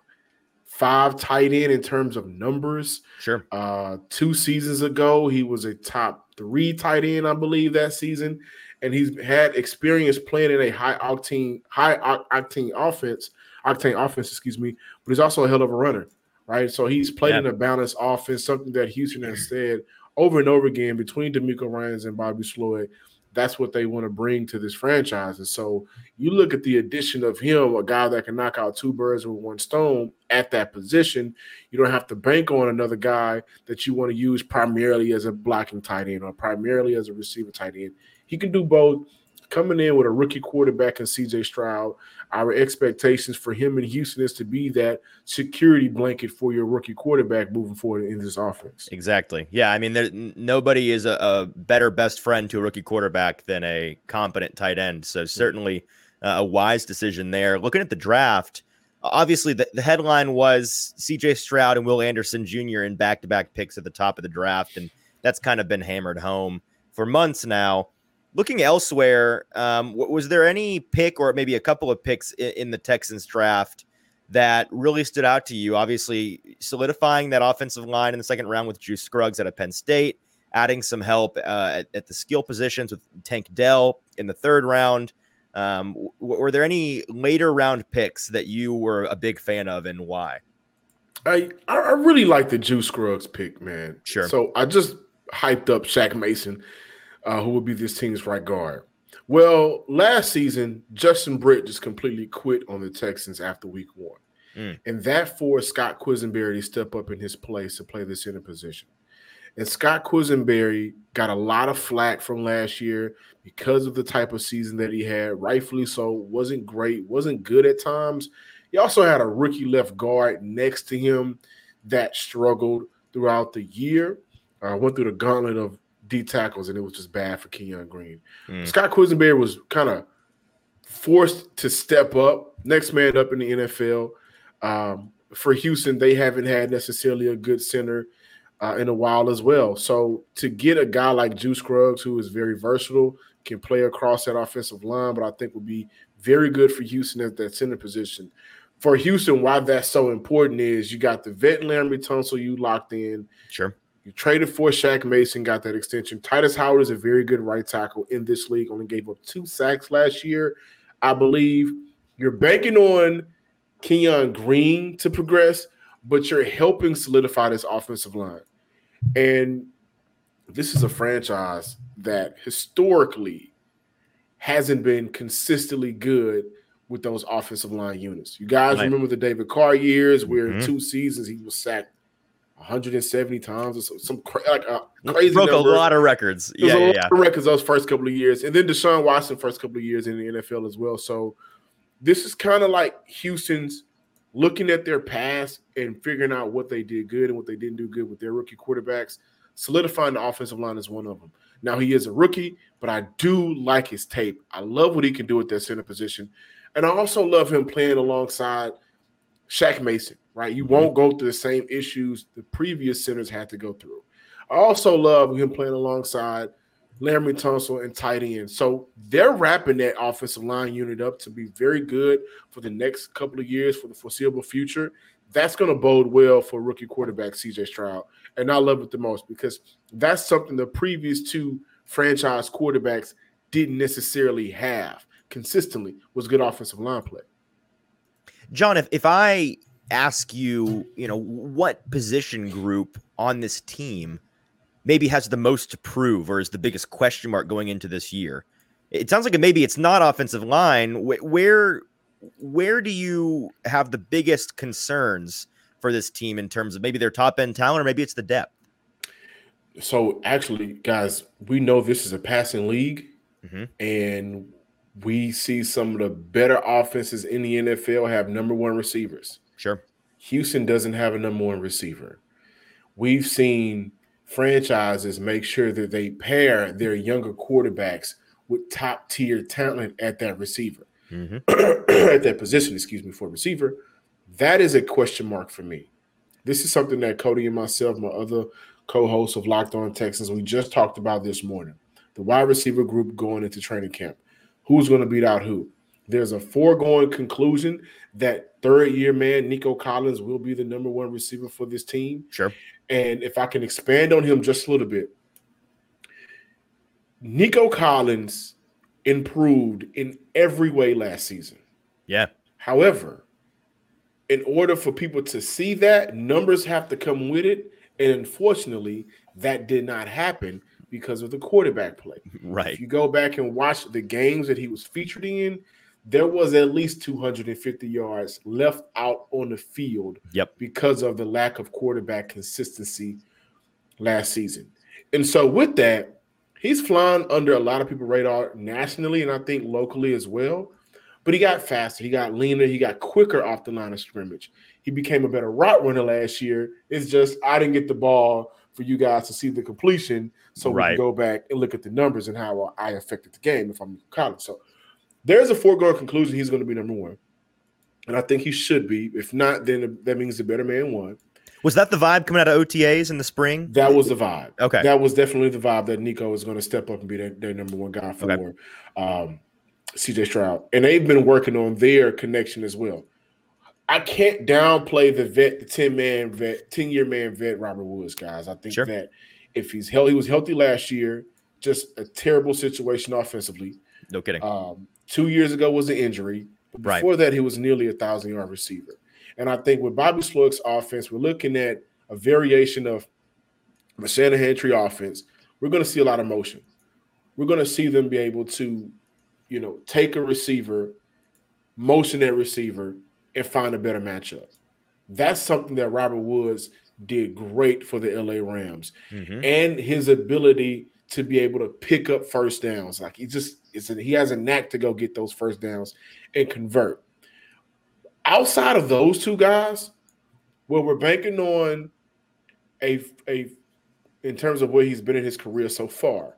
Speaker 1: five tight end in terms of numbers.
Speaker 2: Sure.
Speaker 1: Uh, two seasons ago, he was a top three tight end, I believe, that season. And he's had experience playing in a high octane, high octane offense, octane offense, excuse me, but he's also a hell of a runner, right? So he's played yeah. in a balanced offense, something that Houston has said over and over again between DeMeco Ryans and Bobby Slowik. That's what they want to bring to this franchise. And so you look at the addition of him, a guy that can knock out two birds with one stone at that position. You don't have to bank on another guy that you want to use primarily as a blocking tight end or primarily as a receiver tight end. He can do both coming in with a rookie quarterback and CJ Stroud, our expectations for him in Houston is to be that security blanket for your rookie quarterback moving forward in this offense.
Speaker 2: Exactly. Yeah. I mean, there, nobody is a, a, better best friend to a rookie quarterback than a competent tight end. So, certainly uh, a wise decision there. Looking at the draft, obviously the, the headline was CJ Stroud and Will Anderson Jr. in back to back picks at the top of the draft. And that's kind of been hammered home for months now looking elsewhere, um, was there any pick or maybe a couple of picks in, in, the Texans draft that really stood out to you? Obviously, solidifying that offensive line in the second round with Juice Scruggs out of Penn State, adding some help uh, at, at, the skill positions with Tank Dell in the third round. Um, w- were there any later round picks that you were a big fan of and why?
Speaker 1: I I really like the Juice Scruggs pick, man.
Speaker 2: Sure.
Speaker 1: So I just hyped up Shaq Mason uh, who will be this team's right guard. Well, last season, Justin Britt just completely quit on the Texans after week one. Mm. And that forced Scott Quessenberry to step up in his place to play the center position. And Scott Quessenberry got a lot of flack from last year because of the type of season that he had. Rightfully so, wasn't great, wasn't good at times. He also had a rookie left guard next to him that struggled throughout the year. Uh, went through the gauntlet of D tackles, and it was just bad for Kenyon Green. Mm. Scott Quessenberry was kind of forced to step up, next man up in the NFL. Um, for Houston, they haven't had necessarily a good center uh, in a while as well. So to get a guy like Juice Scruggs, who is very versatile, can play across that offensive line, but I think would be very good for Houston at that center position. For Houston, why that's so important is you got the vet Laremy Tunsil you locked in.
Speaker 2: Sure.
Speaker 1: You traded for Shaq Mason, got that extension. Tytus Howard is a very good right tackle in this league. Only gave up two sacks last year, I believe. You're banking on Kenyon Green to progress, but you're helping solidify this offensive line. And this is a franchise that historically hasn't been consistently good with those offensive line units. You guys remember the David Carr years where mm-hmm. in two seasons he was sacked 170 times or some, some cra- like a crazy
Speaker 2: broke number. a lot of records.
Speaker 1: yeah, yeah, yeah. records those first couple of years, and then Deshaun Watson first couple of years in the NFL as well. So this is kind of like Houston's looking at their past and figuring out what they did good and what they didn't do good with their rookie quarterbacks. Solidifying the offensive line is one of them. Now he is a rookie, but I do like his tape. I love what he can do at that center position, and I also love him playing alongside Shaq Mason right? You mm-hmm. won't go through the same issues the previous centers had to go through. I also love him playing alongside Laremy Tunsil and tight end. So they're wrapping that offensive line unit up to be very good for the next couple of years for the foreseeable future. That's going to bode well for rookie quarterback CJ Stroud. And I love it the most because that's something the previous two franchise quarterbacks didn't necessarily have consistently was good offensive line play.
Speaker 2: John, if, if I ask you, you know, what position group on this team maybe has the most to prove or is the biggest question mark going into this year? It sounds like maybe it's not offensive line. Where where do you have the biggest concerns for this team in terms of maybe their top end talent or maybe it's the depth?
Speaker 1: So actually, guys, we know this is a passing league, mm-hmm. and we see some of the better offenses in the NFL have number one receivers.
Speaker 2: Sure.
Speaker 1: Houston doesn't have a number one receiver. We've seen franchises make sure that they pair their younger quarterbacks with top tier talent at that receiver, mm-hmm. at that position, excuse me, for receiver. That is a question mark for me. This is something that Cody and myself, my other co hosts of Locked On Texans, we just talked about this morning. The wide receiver group going into training camp. Who's going to beat out who? There's a foregone conclusion that third year man Nico Collins will be the number one receiver for this team.
Speaker 2: Sure.
Speaker 1: And if I can expand on him just a little bit, Nico Collins improved in every way last season.
Speaker 2: Yeah.
Speaker 1: However, in order for people to see that, numbers have to come with it. And unfortunately, that did not happen because of the quarterback play.
Speaker 2: Right.
Speaker 1: If you go back and watch the games that he was featured in, there was at least 250 yards left out on the field
Speaker 2: yep.
Speaker 1: because of the lack of quarterback consistency last season. And so with that, he's flying under a lot of people's radar nationally and I think locally as well. But he got faster, he got leaner, he got quicker off the line of scrimmage. He became a better route runner last year. It's just I didn't get the ball for you guys to see the completion, so right. we can go back and look at the numbers and how I affected the game if I'm in college. So there's a foregone conclusion he's going to be number one. And I think he should be. If not, then that means the better man won.
Speaker 2: Was that the vibe coming out of OTAs in the spring?
Speaker 1: That was the vibe.
Speaker 2: Okay.
Speaker 1: That was definitely the vibe that Nico is going to step up and be their, their number one guy for okay. um, CJ Stroud. And they've been working on their connection as well. I can't downplay the vet, the 10 man vet, 10 year man vet, Robert Woods, guys. I think sure. that if he's healthy, he was healthy last year, just a terrible situation offensively.
Speaker 2: No kidding.
Speaker 1: Um, Two years ago was an injury. Before right. that, he was nearly a thousand yard receiver. And I think with Bobby Slowik's offense, we're looking at a variation of the Shanahan tree offense. We're going to see a lot of motion. We're going to see them be able to, you know, take a receiver, motion that receiver, and find a better matchup. That's something that Robert Woods did great for the LA Rams. Mm-hmm. And his ability to be able to pick up first downs. Like he just is he has a knack to go get those first downs and convert. Outside of those two guys, where we're banking on a a in terms of where he's been in his career so far.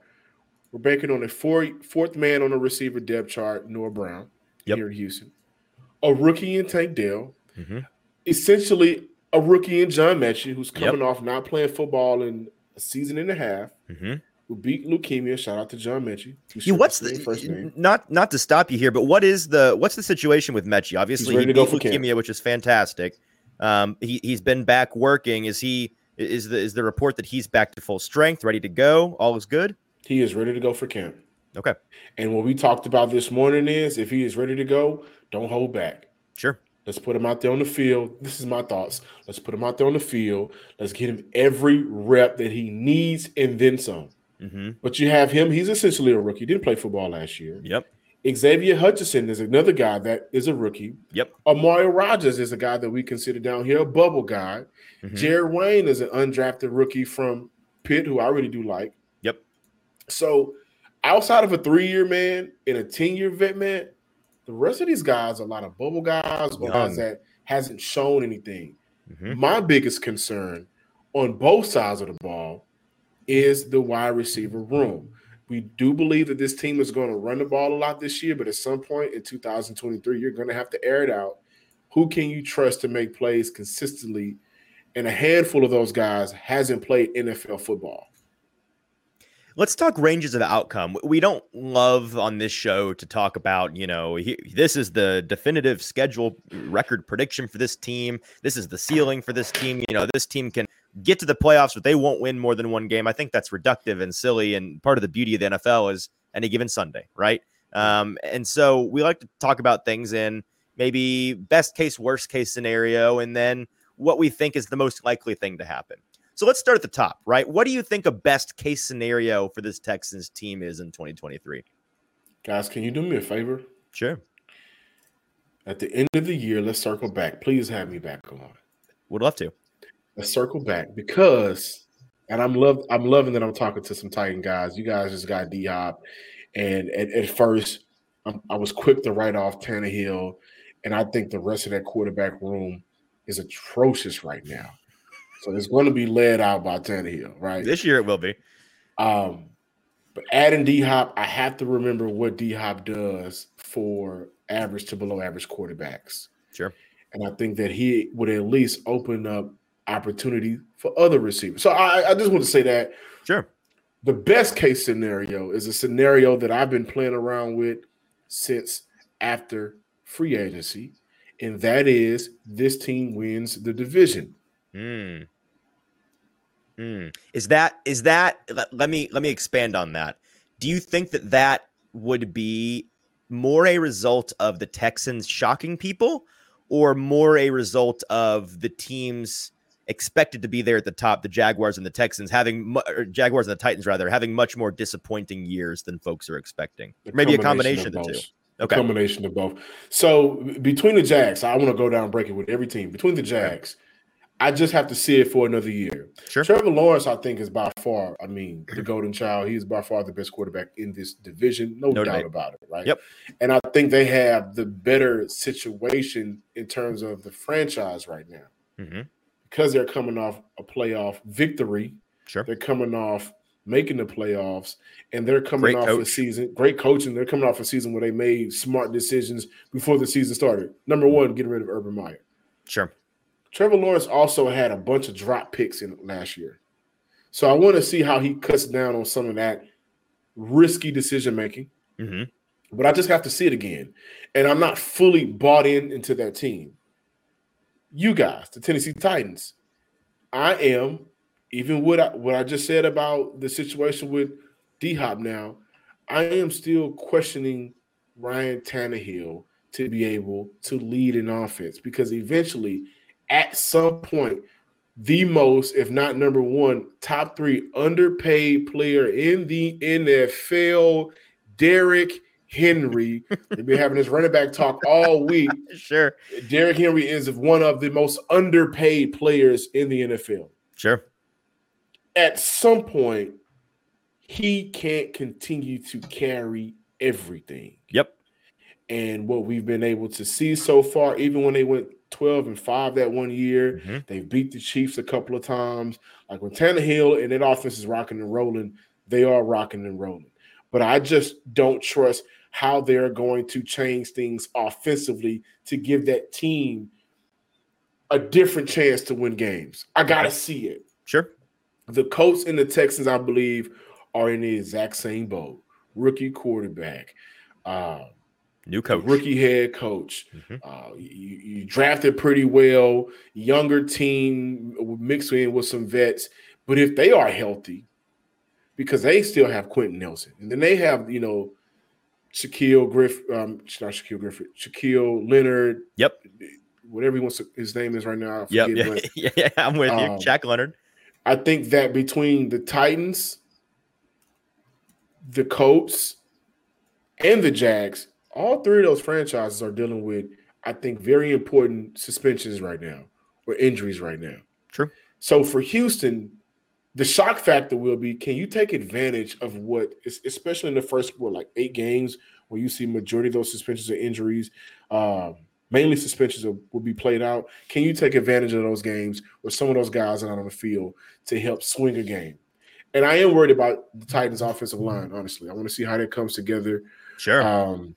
Speaker 1: We're banking on a four, fourth man on the receiver depth chart, Noah Brown, yep. here in Houston. A rookie in Tank Dell. Mm-hmm. Essentially, a rookie in John Metchie, who's coming yep. off not playing football in a season and a half. Mm-hmm who beat leukemia. Shout out to John Metchie.
Speaker 2: Yeah, what's the first name. not not to stop you here, but what is the what's the situation with Metchie? Obviously, he beat leukemia, camp. which is fantastic. Um, he he's been back working. Is he is the is the report that he's back to full strength, ready to go? All is good.
Speaker 1: He is ready to go for camp.
Speaker 2: Okay.
Speaker 1: And what we talked about this morning is if he is ready to go, don't hold back.
Speaker 2: Sure.
Speaker 1: Let's put him out there on the field. This is my thoughts. Let's put him out there on the field. Let's get him every rep that he needs and then some. Mm-hmm. But you have him. He's essentially a rookie. Didn't play football last year.
Speaker 2: Yep.
Speaker 1: Xavier Hutchinson is another guy that is a rookie.
Speaker 2: Yep.
Speaker 1: Amari Rogers is a guy that we consider down here a bubble guy. Mm-hmm. Jared Wayne is an undrafted rookie from Pitt, who I really do like.
Speaker 2: Yep.
Speaker 1: So outside of a three-year man and a 10-year vet man, the rest of these guys are a lot of bubble guys, guys that hasn't shown anything. Mm-hmm. My biggest concern on both sides of the ball is the wide receiver room. We do believe that this team is going to run the ball a lot this year, but at some point in 2023, you're going to have to air it out. Who can you trust to make plays consistently? And a handful of those guys hasn't played NFL football.
Speaker 2: Let's talk ranges of outcome. We don't love on this show to talk about, you know, he, this is the definitive schedule record prediction for this team. This is the ceiling for this team. You know, this team can get to the playoffs, but they won't win more than one game. I think that's reductive and silly. And part of the beauty of the NFL is any given Sunday, right? Um, and so we like to talk about things in maybe best case, worst case scenario, and then what we think is the most likely thing to happen. So let's start at the top, right? What do you think a best case scenario for this Texans team is in 2023?
Speaker 1: Guys, can you do me a favor?
Speaker 2: Sure.
Speaker 1: At the end of the year, let's circle back. Please have me back on.
Speaker 2: Would love to.
Speaker 1: Let's circle back because, and I'm love I'm loving that I'm talking to some Titan guys. You guys just got D Hop, and at, at first I'm, i was quick to write off Tannehill, and I think the rest of that quarterback room is atrocious right now. So it's going to be led out by Tannehill, right?
Speaker 2: This year it will be.
Speaker 1: Um, but adding D Hop, I have to remember what D Hop does for average to below average quarterbacks.
Speaker 2: Sure.
Speaker 1: And I think that he would at least open up opportunity for other receivers. So I, I just want to say that.
Speaker 2: Sure.
Speaker 1: The best case scenario is a scenario that I've been playing around with since after free agency, and that is this team wins the division.
Speaker 2: Hmm. Mm. Is that is that let, let me let me expand on that. Do you think that that would be more a result of the Texans shocking people or more a result of the teams expected to be there at the top, the Jaguars and the Texans having Jaguars and the Titans rather having much more disappointing years than folks are expecting. Maybe a combination of, of the two.
Speaker 1: Okay. combination of both. So between the Jags, I want to go down and break it with every team. Between the Jags, I just have to see it for another year.
Speaker 2: Sure.
Speaker 1: Trevor Lawrence, I think, is by far, I mean, the golden child. He is by far the best quarterback in this division. No, no doubt about it, right?
Speaker 2: Yep.
Speaker 1: And I think they have the better situation in terms of the franchise right now. Mm-hmm. Because they're coming off a playoff victory.
Speaker 2: Sure.
Speaker 1: They're coming off making the playoffs, and they're coming great off coach. a season, great coaching. They're coming off a season where they made smart decisions before the season started. Number one, getting rid of Urban Meyer.
Speaker 2: Sure.
Speaker 1: Trevor Lawrence also had a bunch of drop picks in last year. So I want to see how he cuts down on some of that risky decision making. Mm-hmm. But I just have to see it again. And I'm not fully bought in into that team. You guys, the Tennessee Titans, I am, even what I, what I just said about the situation with D Hop now, I am still questioning Ryan Tannehill to be able to lead an offense because eventually – at some point the most, if not number one, top three underpaid player in the NFL, Derrick Henry. They've been having this running back talk all week.
Speaker 2: Sure.
Speaker 1: Derrick Henry is one of the most underpaid players in the NFL.
Speaker 2: Sure.
Speaker 1: At some point, he can't continue to carry everything.
Speaker 2: Yep.
Speaker 1: And what we've been able to see so far, even when they went 12 and 5 that one year. Mm-hmm. They've beat the Chiefs a couple of times. Like when Tannehill and that offense is rocking and rolling, they are rocking and rolling. But I just don't trust how they're going to change things offensively to give that team a different chance to win games. I got to see it.
Speaker 2: Sure.
Speaker 1: The Colts and the Texans, I believe, are in the exact same boat. Rookie quarterback, uh,
Speaker 2: new coach,
Speaker 1: rookie head coach. Mm-hmm. Uh, you, you, drafted pretty well, younger team mixed in with some vets. But if they are healthy, because they still have Quenton Nelson, and then they have you know Shaquille Griff, um, not Shaquille Griffith, Shaquille Leonard.
Speaker 2: Yep.
Speaker 1: Whatever he wants to, his name is right now.
Speaker 2: Yep. Yeah, yeah, yeah, I'm with um, you, Jack Leonard.
Speaker 1: I think that between the Titans, the Colts, and the Jags, all three of those franchises are dealing with, I think, very important suspensions right now or injuries right now.
Speaker 2: True.
Speaker 1: So for Houston, the shock factor will be can you take advantage of what especially in the first what like eight games where you see majority of those suspensions or injuries um, mainly suspensions will be played out. Can you take advantage of those games where some of those guys are not on the field to help swing a game? And i am worried about the titans offensive line honestly. I want to see how that comes together.
Speaker 2: Sure.
Speaker 1: Um,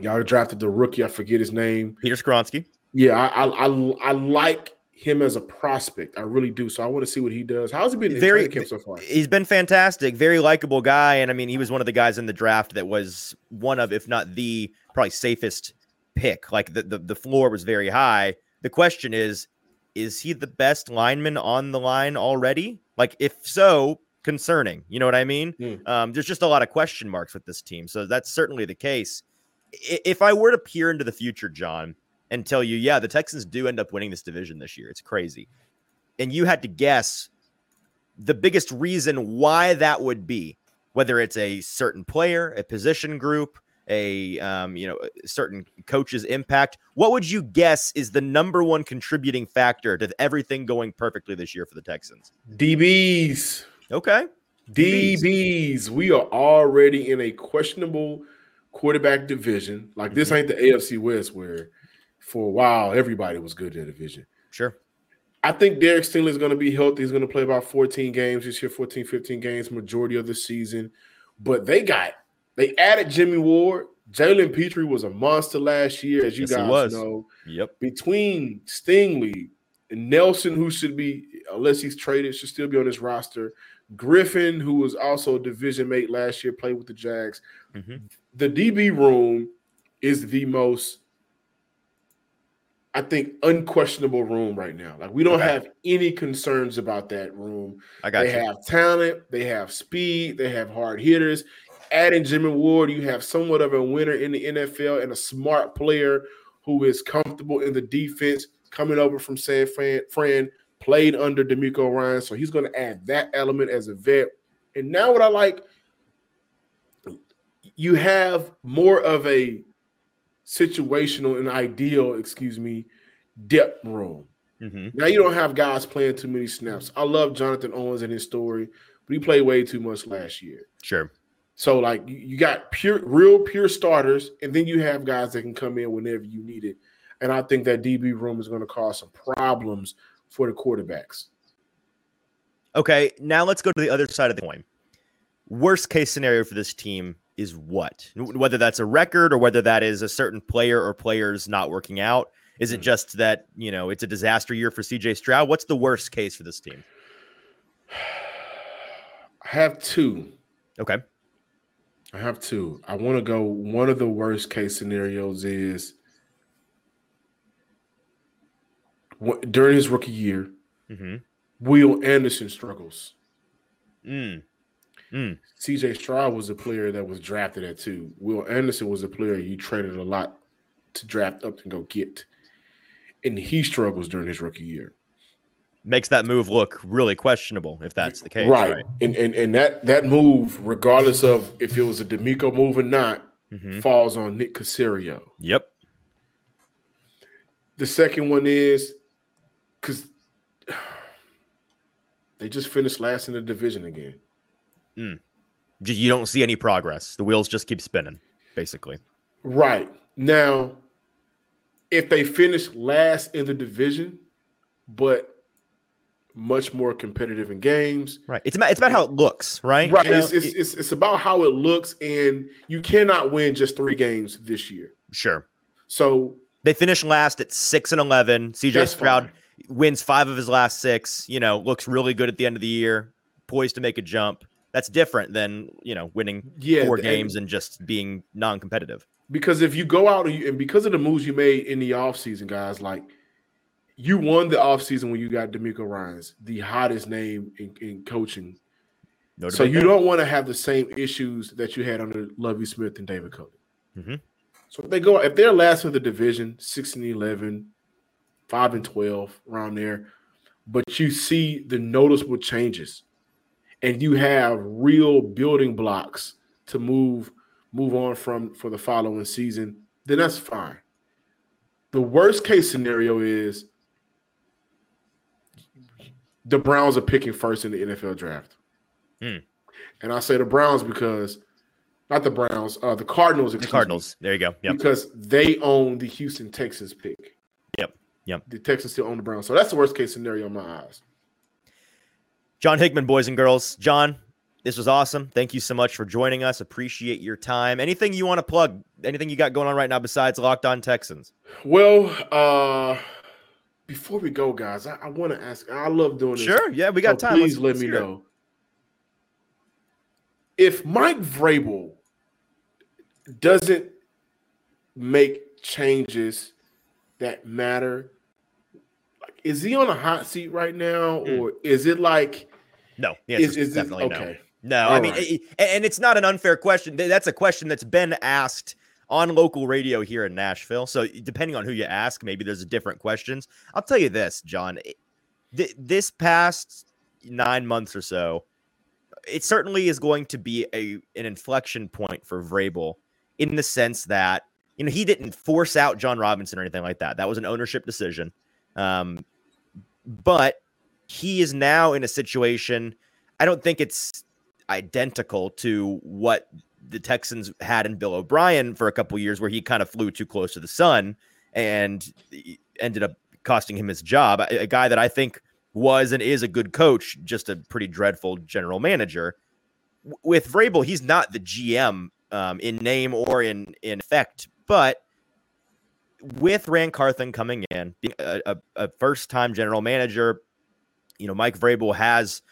Speaker 1: y'all drafted the rookie i forget his name.
Speaker 2: Peter skoronski.
Speaker 1: Yeah I, I, I, I like him as a prospect. I really do. So I want to see what he does. How's he been very camp so far?
Speaker 2: He's been fantastic, very likable guy, and I mean, he was one of the guys in the draft that was one of, if not the probably safest pick. Like the the, the floor was very high. The question is, is he the best lineman on the line already? Like, if so, concerning. You know what I mean? Mm. Um, there's just a lot of question marks with this team. So that's certainly the case. If I were to peer into the future, John, and tell you, yeah, the Texans do end up winning this division this year. It's crazy. And you had to guess the biggest reason why that would be, whether it's a certain player, a position group, a um, you know, certain coach's impact. What would you guess is the number one contributing factor to everything going perfectly this year for the Texans?
Speaker 1: DBs.
Speaker 2: Okay.
Speaker 1: DBs. DBs. We are already in a questionable quarterback division. Like this mm-hmm. ain't the AFC West where for a while, everybody was good in the division.
Speaker 2: Sure.
Speaker 1: I think Derek Stingley is going to be healthy. He's going to play about 14 games this year, 14, 15 games, majority of the season. But they got, they added Jimmy Ward. Jalen Pitre was a monster last year, as you yes, guys know.
Speaker 2: Yep.
Speaker 1: Between Stingley and Nelson, who should be, unless he's traded, should still be on this roster. Griffin, who was also a division mate last year, played with the Jags. Mm-hmm. The DB room is the most I think unquestionable room right now. Like we don't okay. have any concerns about that room.
Speaker 2: I got
Speaker 1: they
Speaker 2: you.
Speaker 1: have talent, they have speed, they have hard hitters. Adding Jimmy Ward, you have somewhat of a winner in the NFL and a smart player who is comfortable in the defense, coming over from San Fran, Fran played under DeMeco Ryan, so he's going to add that element as a vet. And now, what I like, you have more of a situational and ideal, excuse me, depth room. Mm-hmm. Now you don't have guys playing too many snaps. I love Jonathan Owens and his story, but he played way too much last year.
Speaker 2: Sure.
Speaker 1: So like you got pure, real pure starters, and then you have guys that can come in whenever you need it. And I think that DB room is going to cause some problems for the quarterbacks.
Speaker 2: Okay, now let's go to the other side of the coin. Worst case scenario for this team is what? Whether that's a record or whether that is a certain player or players not working out. Is it hmm. just that, you know, it's a disaster year for CJ Stroud? What's the worst case for this team?
Speaker 1: I have two.
Speaker 2: Okay.
Speaker 1: I have two. I want to go. One of the worst case scenarios is during his rookie year, mm-hmm. Will Anderson struggles.
Speaker 2: Mm.
Speaker 1: Mm. CJ Stroud was a player that was drafted at two. Will Anderson was a player you traded a lot to draft up and go get. And he struggles during his rookie year.
Speaker 2: Makes that move look really questionable if that's the case.
Speaker 1: Right. right? And, and and that that move, regardless of if it was a DeMeco move or not, mm-hmm. falls on Nick Caserio.
Speaker 2: Yep.
Speaker 1: The second one is because they just finished last in the division again.
Speaker 2: Mm. You don't see any progress. The wheels just keep spinning, basically.
Speaker 1: Right. Now, if they finish last in the division, but much more competitive in games.
Speaker 2: Right. It's about it's about how it looks, right?
Speaker 1: Right. You know? it's, it's, it's, it's about how it looks, and you cannot win just three games this year.
Speaker 2: Sure.
Speaker 1: So
Speaker 2: they finished last at six and eleven. CJ Stroud fine. wins five of his last six. You know, looks really good at the end of the year, poised to make a jump That's different than you know winning yeah, four games and, and just being non-competitive.
Speaker 1: Because if you go out and, you, and because of the moves you made in the offseason, guys, like you won the offseason when you got DeMeco Ryans, the hottest name in, in coaching. No so you don't want to have the same issues that you had under Lovie Smith and David Culley. Mm-hmm. So if they go, if they're last in the division, six and 11, five and 12, around there, but you see the noticeable changes and you have real building blocks to move move on from for the following season, then that's fine. The worst case scenario is the Browns are picking first in the NFL draft. Hmm. And I say the Browns because not the Browns, uh, the Cardinals.
Speaker 2: The Cardinals. Me, there you go.
Speaker 1: Yep. Because they own the Houston Texans pick.
Speaker 2: Yep. Yep.
Speaker 1: The Texans still own the Browns. So that's the worst case scenario in my eyes.
Speaker 2: John Hickman, boys and girls. John, this was awesome. Thank you so much for joining us. Appreciate your time. Anything you want to plug? Anything you got going on right now besides Locked On Texans?
Speaker 1: Well, uh before we go, guys, I, I want to ask. I love doing this.
Speaker 2: Sure, yeah, we got so time.
Speaker 1: Please let's, let me know if Mike Vrabel doesn't make changes that matter. Like, is he on a hot seat right now, mm. or is it like?
Speaker 2: No, is, is definitely it, okay. no. No, All I mean, right. it, and it's not an unfair question. That's a question that's been asked on local radio here in Nashville. So depending on who you ask, maybe there's a different questions. I'll tell you this, John. Th- this past nine months or so, it certainly is going to be a an inflection point for Vrabel in the sense that you know he didn't force out Jon Robinson or anything like that. That was an ownership decision. Um, but he is now in a situation. I don't think it's identical to what the Texans had in Bill O'Brien for a couple years, where he kind of flew too close to the sun and ended up costing him his job. A, a guy that I think was and is a good coach, just a pretty dreadful general manager. With Vrabel, he's not the GM um, in name or in in effect, but with Ran Carthon coming in, being a, a, a first time general manager, you know, Mike Vrabel has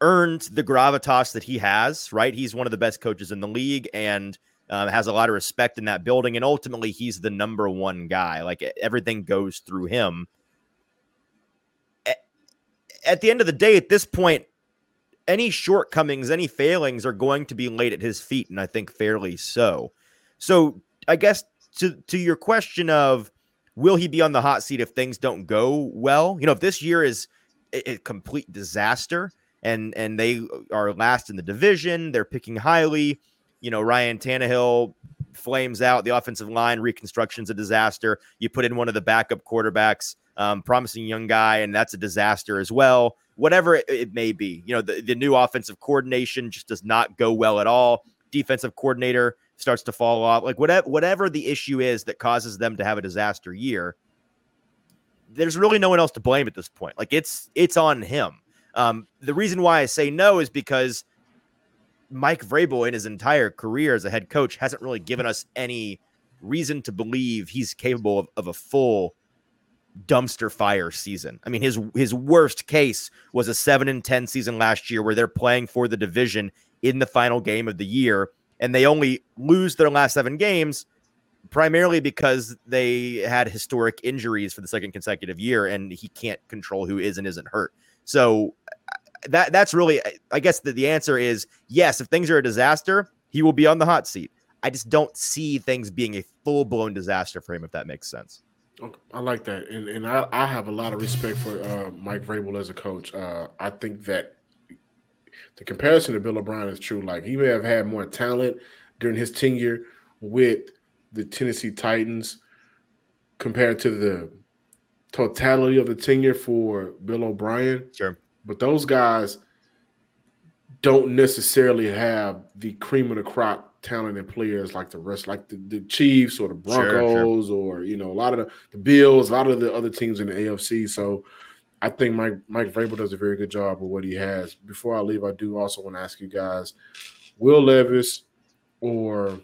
Speaker 2: earned the gravitas that he has, right? He's one of the best coaches in the league and um, has a lot of respect in that building. And ultimately, he's the number one guy. Like everything goes through him at the end of the day, at this point, any shortcomings, any failings are going to be laid at his feet, and I think fairly so. So I guess to to your question of will he be on the hot seat if things don't go well? You know, if this year is a, complete disaster and and they are last in the division, they're picking highly. You know, Ryan Tannehill flames out. The offensive line reconstruction's a disaster. You put in one of the backup quarterbacks um, promising young guy, and that's a disaster as well. Whatever it, it may be, you know, the, the new offensive coordination just does not go well at all. Defensive coordinator starts to fall off. Like whatever whatever the issue is that causes them to have a disaster year, there's really no one else to blame at this point. Like it's it's on him. Um, the reason why I say no is because Mike Vrabel in his entire career as a head coach hasn't really given us any reason to believe he's capable of, of a full dumpster fire season. I mean, his his worst case was a seven and ten season last year, where they're playing for the division in the final game of the year, and they only lose their last seven games primarily because they had historic injuries for the second consecutive year, and he can't control who is and isn't hurt. So that that's really, I guess, the, the answer is yes. If things are a disaster, he will be on the hot seat. I just don't see things being a full blown disaster for him, if that makes sense.
Speaker 1: I like that, and and I, I have a lot of respect for uh, Mike Vrabel as a coach. Uh, I think that the comparison to Bill O'Brien is true. Like he may have had more talent during his tenure with the Tennessee Titans compared to the totality of the tenure for Bill O'Brien.
Speaker 2: Sure,
Speaker 1: but those guys don't necessarily have the cream of the crop talented players like the rest, like the, the Chiefs or the Broncos sure, sure. or you know a lot of the, the, Bills, a lot of the other teams in the AFC. So I think Mike Mike Vrabel does a very good job with what he has. Before I leave, I do also want to ask you guys: Will Levis or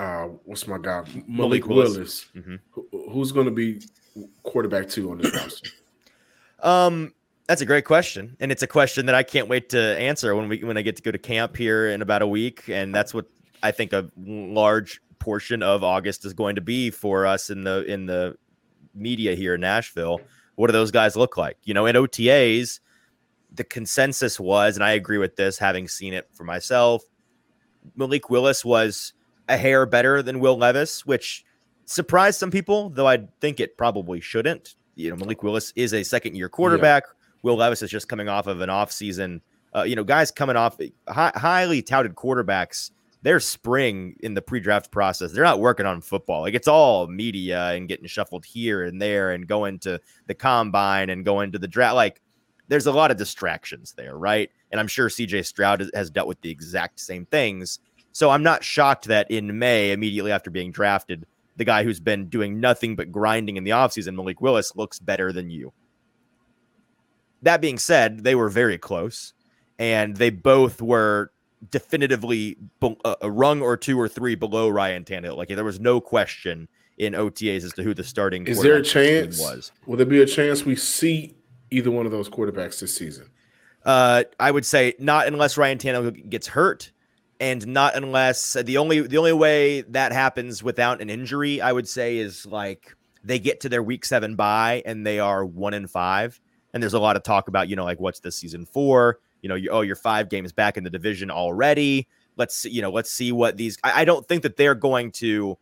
Speaker 1: uh, what's my guy Malik, Malik Willis? Willis mm-hmm. who, who's going to be quarterback two on this roster?
Speaker 2: Um, That's a great question, and it's a question that I can't wait to answer when we when I get to go to camp here in about a week, and that's what I think a large portion of August is going to be for us in the in the media here in Nashville. What do those guys look like? You know, in OTAs, the consensus was, and I agree with this, having seen it for myself. Malik Willis was a hair better than Will Levis, which surprised some people, though I think it probably shouldn't. You know, Malik Willis is a second year quarterback. Yeah. Will Levis is just coming off of an offseason. Uh, you know, guys coming off high, highly touted quarterbacks, their spring in the pre-draft process, they're not working on football. Like it's all media and getting shuffled here and there and going to the combine and going to the draft. Like there's a lot of distractions there, right? And I'm sure CJ Stroud has dealt with the exact same things. So I'm not shocked that in May, immediately after being drafted, the guy who's been doing nothing but grinding in the offseason, Malik Willis, looks better than you. That being said, they were very close, and they both were definitively a rung or two or three below Ryan Tannehill. Like there was no question in OTAs as to who the starting.
Speaker 1: Is there a chance? Was will there be a chance we see either one of those quarterbacks this season?
Speaker 2: Uh, I would say not unless Ryan Tannehill gets hurt, and not unless uh, the only the only way that happens without an injury, I would say, is like they get to their week seven bye and they are one in five and there's a lot of talk about, you know, like what's the season for? You know, you, oh, you're five games back in the division already. Let's see, you know, let's see what these. I, I don't think that they're going to.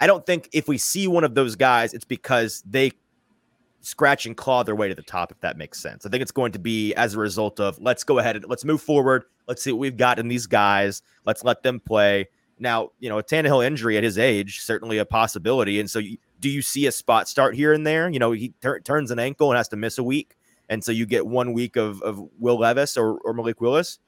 Speaker 2: I don't think if we see one of those guys, it's because they scratch and claw their way to the top, if that makes sense. I think it's going to be as a result of let's go ahead and let's move forward. Let's see what we've got in these guys. Let's let them play. Now, you know, a Tannehill injury at his age, certainly a possibility. And so, you, do you see a spot start here and there? You know, he tur- turns an ankle and has to miss a week and so you get one week of, of Will Levis or, or Malik Willis,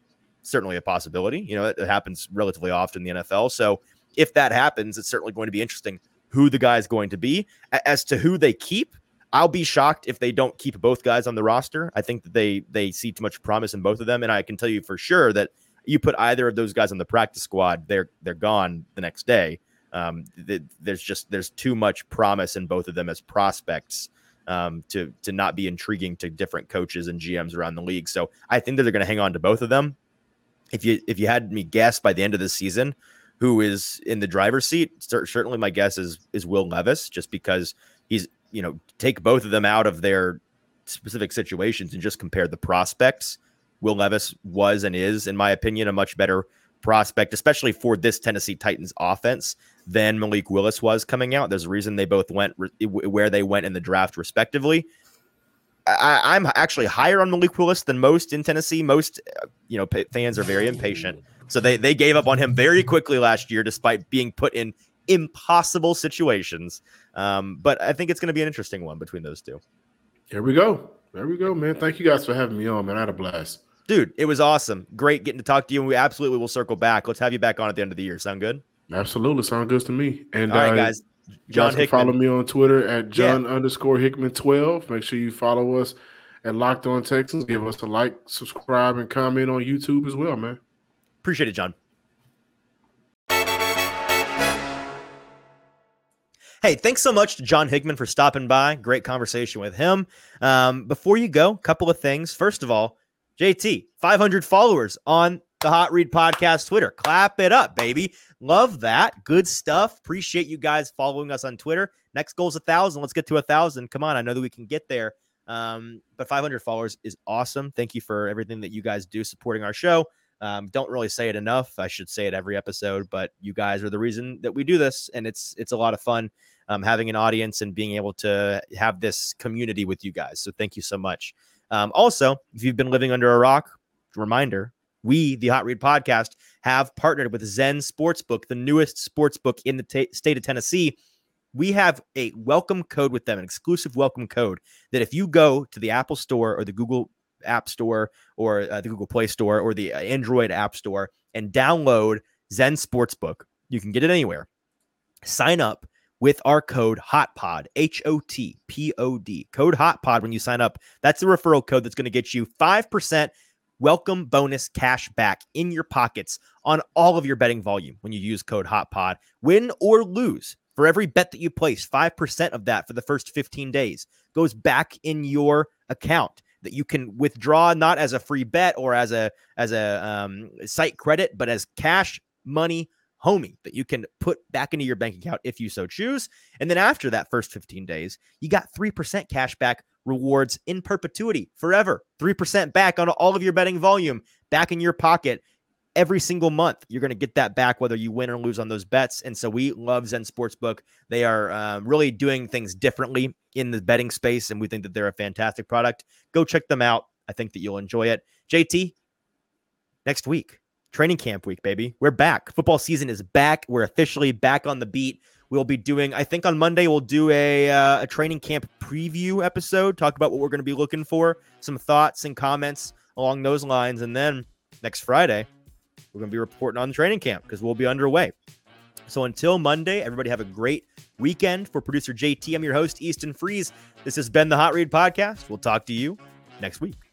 Speaker 2: certainly a possibility. You know, it, it happens relatively often in the NFL. So if that happens, it's certainly going to be interesting who the guy is going to be. As to who they keep, I'll be shocked if they don't keep both guys on the roster. I think that they they see too much promise in both of them, and I can tell you for sure that you put either of those guys on the practice squad, they're they're gone the next day. Um, th- there's just there's too much promise in both of them as prospects um, to to not be intriguing to different coaches and GMs around the league. So I think that they're going to hang on to both of them. If you if you had me guess by the end of the season, who is in the driver's seat, certainly my guess is is Will Levis, just because he's you know take both of them out of their specific situations and just compare the prospects. Will Levis was and is, in my opinion, a much better prospect, especially for this Tennessee Titans offense than Malik Willis was coming out. There's a reason they both went re- where they went in the draft, respectively. I, am actually higher on Malik Willis than most in Tennessee. Most, uh, you know, p- fans are very impatient, so they they gave up on him very quickly last year, despite being put in impossible situations. Um, but I think it's going to be an interesting one between those two.
Speaker 1: Here we go. There we go, man. Thank you guys for having me on, man. I had a blast.
Speaker 2: Dude, it was awesome. Great getting to talk to you, and we absolutely will circle back. Let's have you back on at the end of the year. Sound good?
Speaker 1: Absolutely, sound good to me. And
Speaker 2: all right, uh, guys.
Speaker 1: John guys follow me on Twitter at John yeah. underscore Hickman twelve. Make sure you follow us at Locked On Texans. Give us a like, subscribe, and comment on YouTube as well, man.
Speaker 2: Appreciate it, John. Hey, thanks so much to John Hickman for stopping by. Great conversation with him. Um, before you go, couple of things. First of all, JT, 500 followers on the Hot Read Podcast Twitter. Clap it up, baby. Love that. Good stuff. Appreciate you guys following us on Twitter. Next goal is a thousand. Let's get to a thousand. Come on. I know that we can get there. Um, but 500 followers is awesome. Thank you for everything that you guys do supporting our show. Um, don't really say it enough. I should say it every episode, but you guys are the reason that we do this, and it's it's a lot of fun um, having an audience and being able to have this community with you guys. So thank you so much. Um, also, if you've been living under a rock, reminder we, the Hot Read Podcast, have partnered with Zen Sportsbook, the newest sportsbook in the t- state of Tennessee. We have a welcome code with them, an exclusive welcome code that if you go to the Apple Store or the Google App Store or uh, the Google Play Store or the Android App Store and download Zen Sportsbook, you can get it anywhere. Sign up with our code HOTPOD, H O T P O D, code HOTPOD when you sign up. That's the referral code that's going to get you 5% welcome bonus cash back in your pockets on all of your betting volume when you use code HOTPOD. Win or lose, for every bet that you place, 5% of that for the first 15 days goes back in your account. That you can withdraw not as a free bet or as a as a um, site credit, but as cash money homie that you can put back into your bank account if you so choose. And then after that first 15 days, you got 3% cash back rewards in perpetuity forever. 3% back on all of your betting volume back in your pocket every single month. You're going to get that back whether you win or lose on those bets. And so we love Zen Sportsbook. They are um, really doing things differently in the betting space, and we think that they're a fantastic product. Go check them out. I think that you'll enjoy it. JT, next week, training camp week, baby. We're back. Football season is back. We're officially back on the beat. We'll be doing, I think on Monday, we'll do a, uh, a training camp preview episode, talk about what we're going to be looking for, some thoughts and comments along those lines. And then next Friday, we're going to be reporting on the training camp because we'll be underway. So until Monday, everybody have a great weekend. For producer JT, I'm your host, Easton Freeze. This has been the Hot Read Podcast. We'll talk to you next week.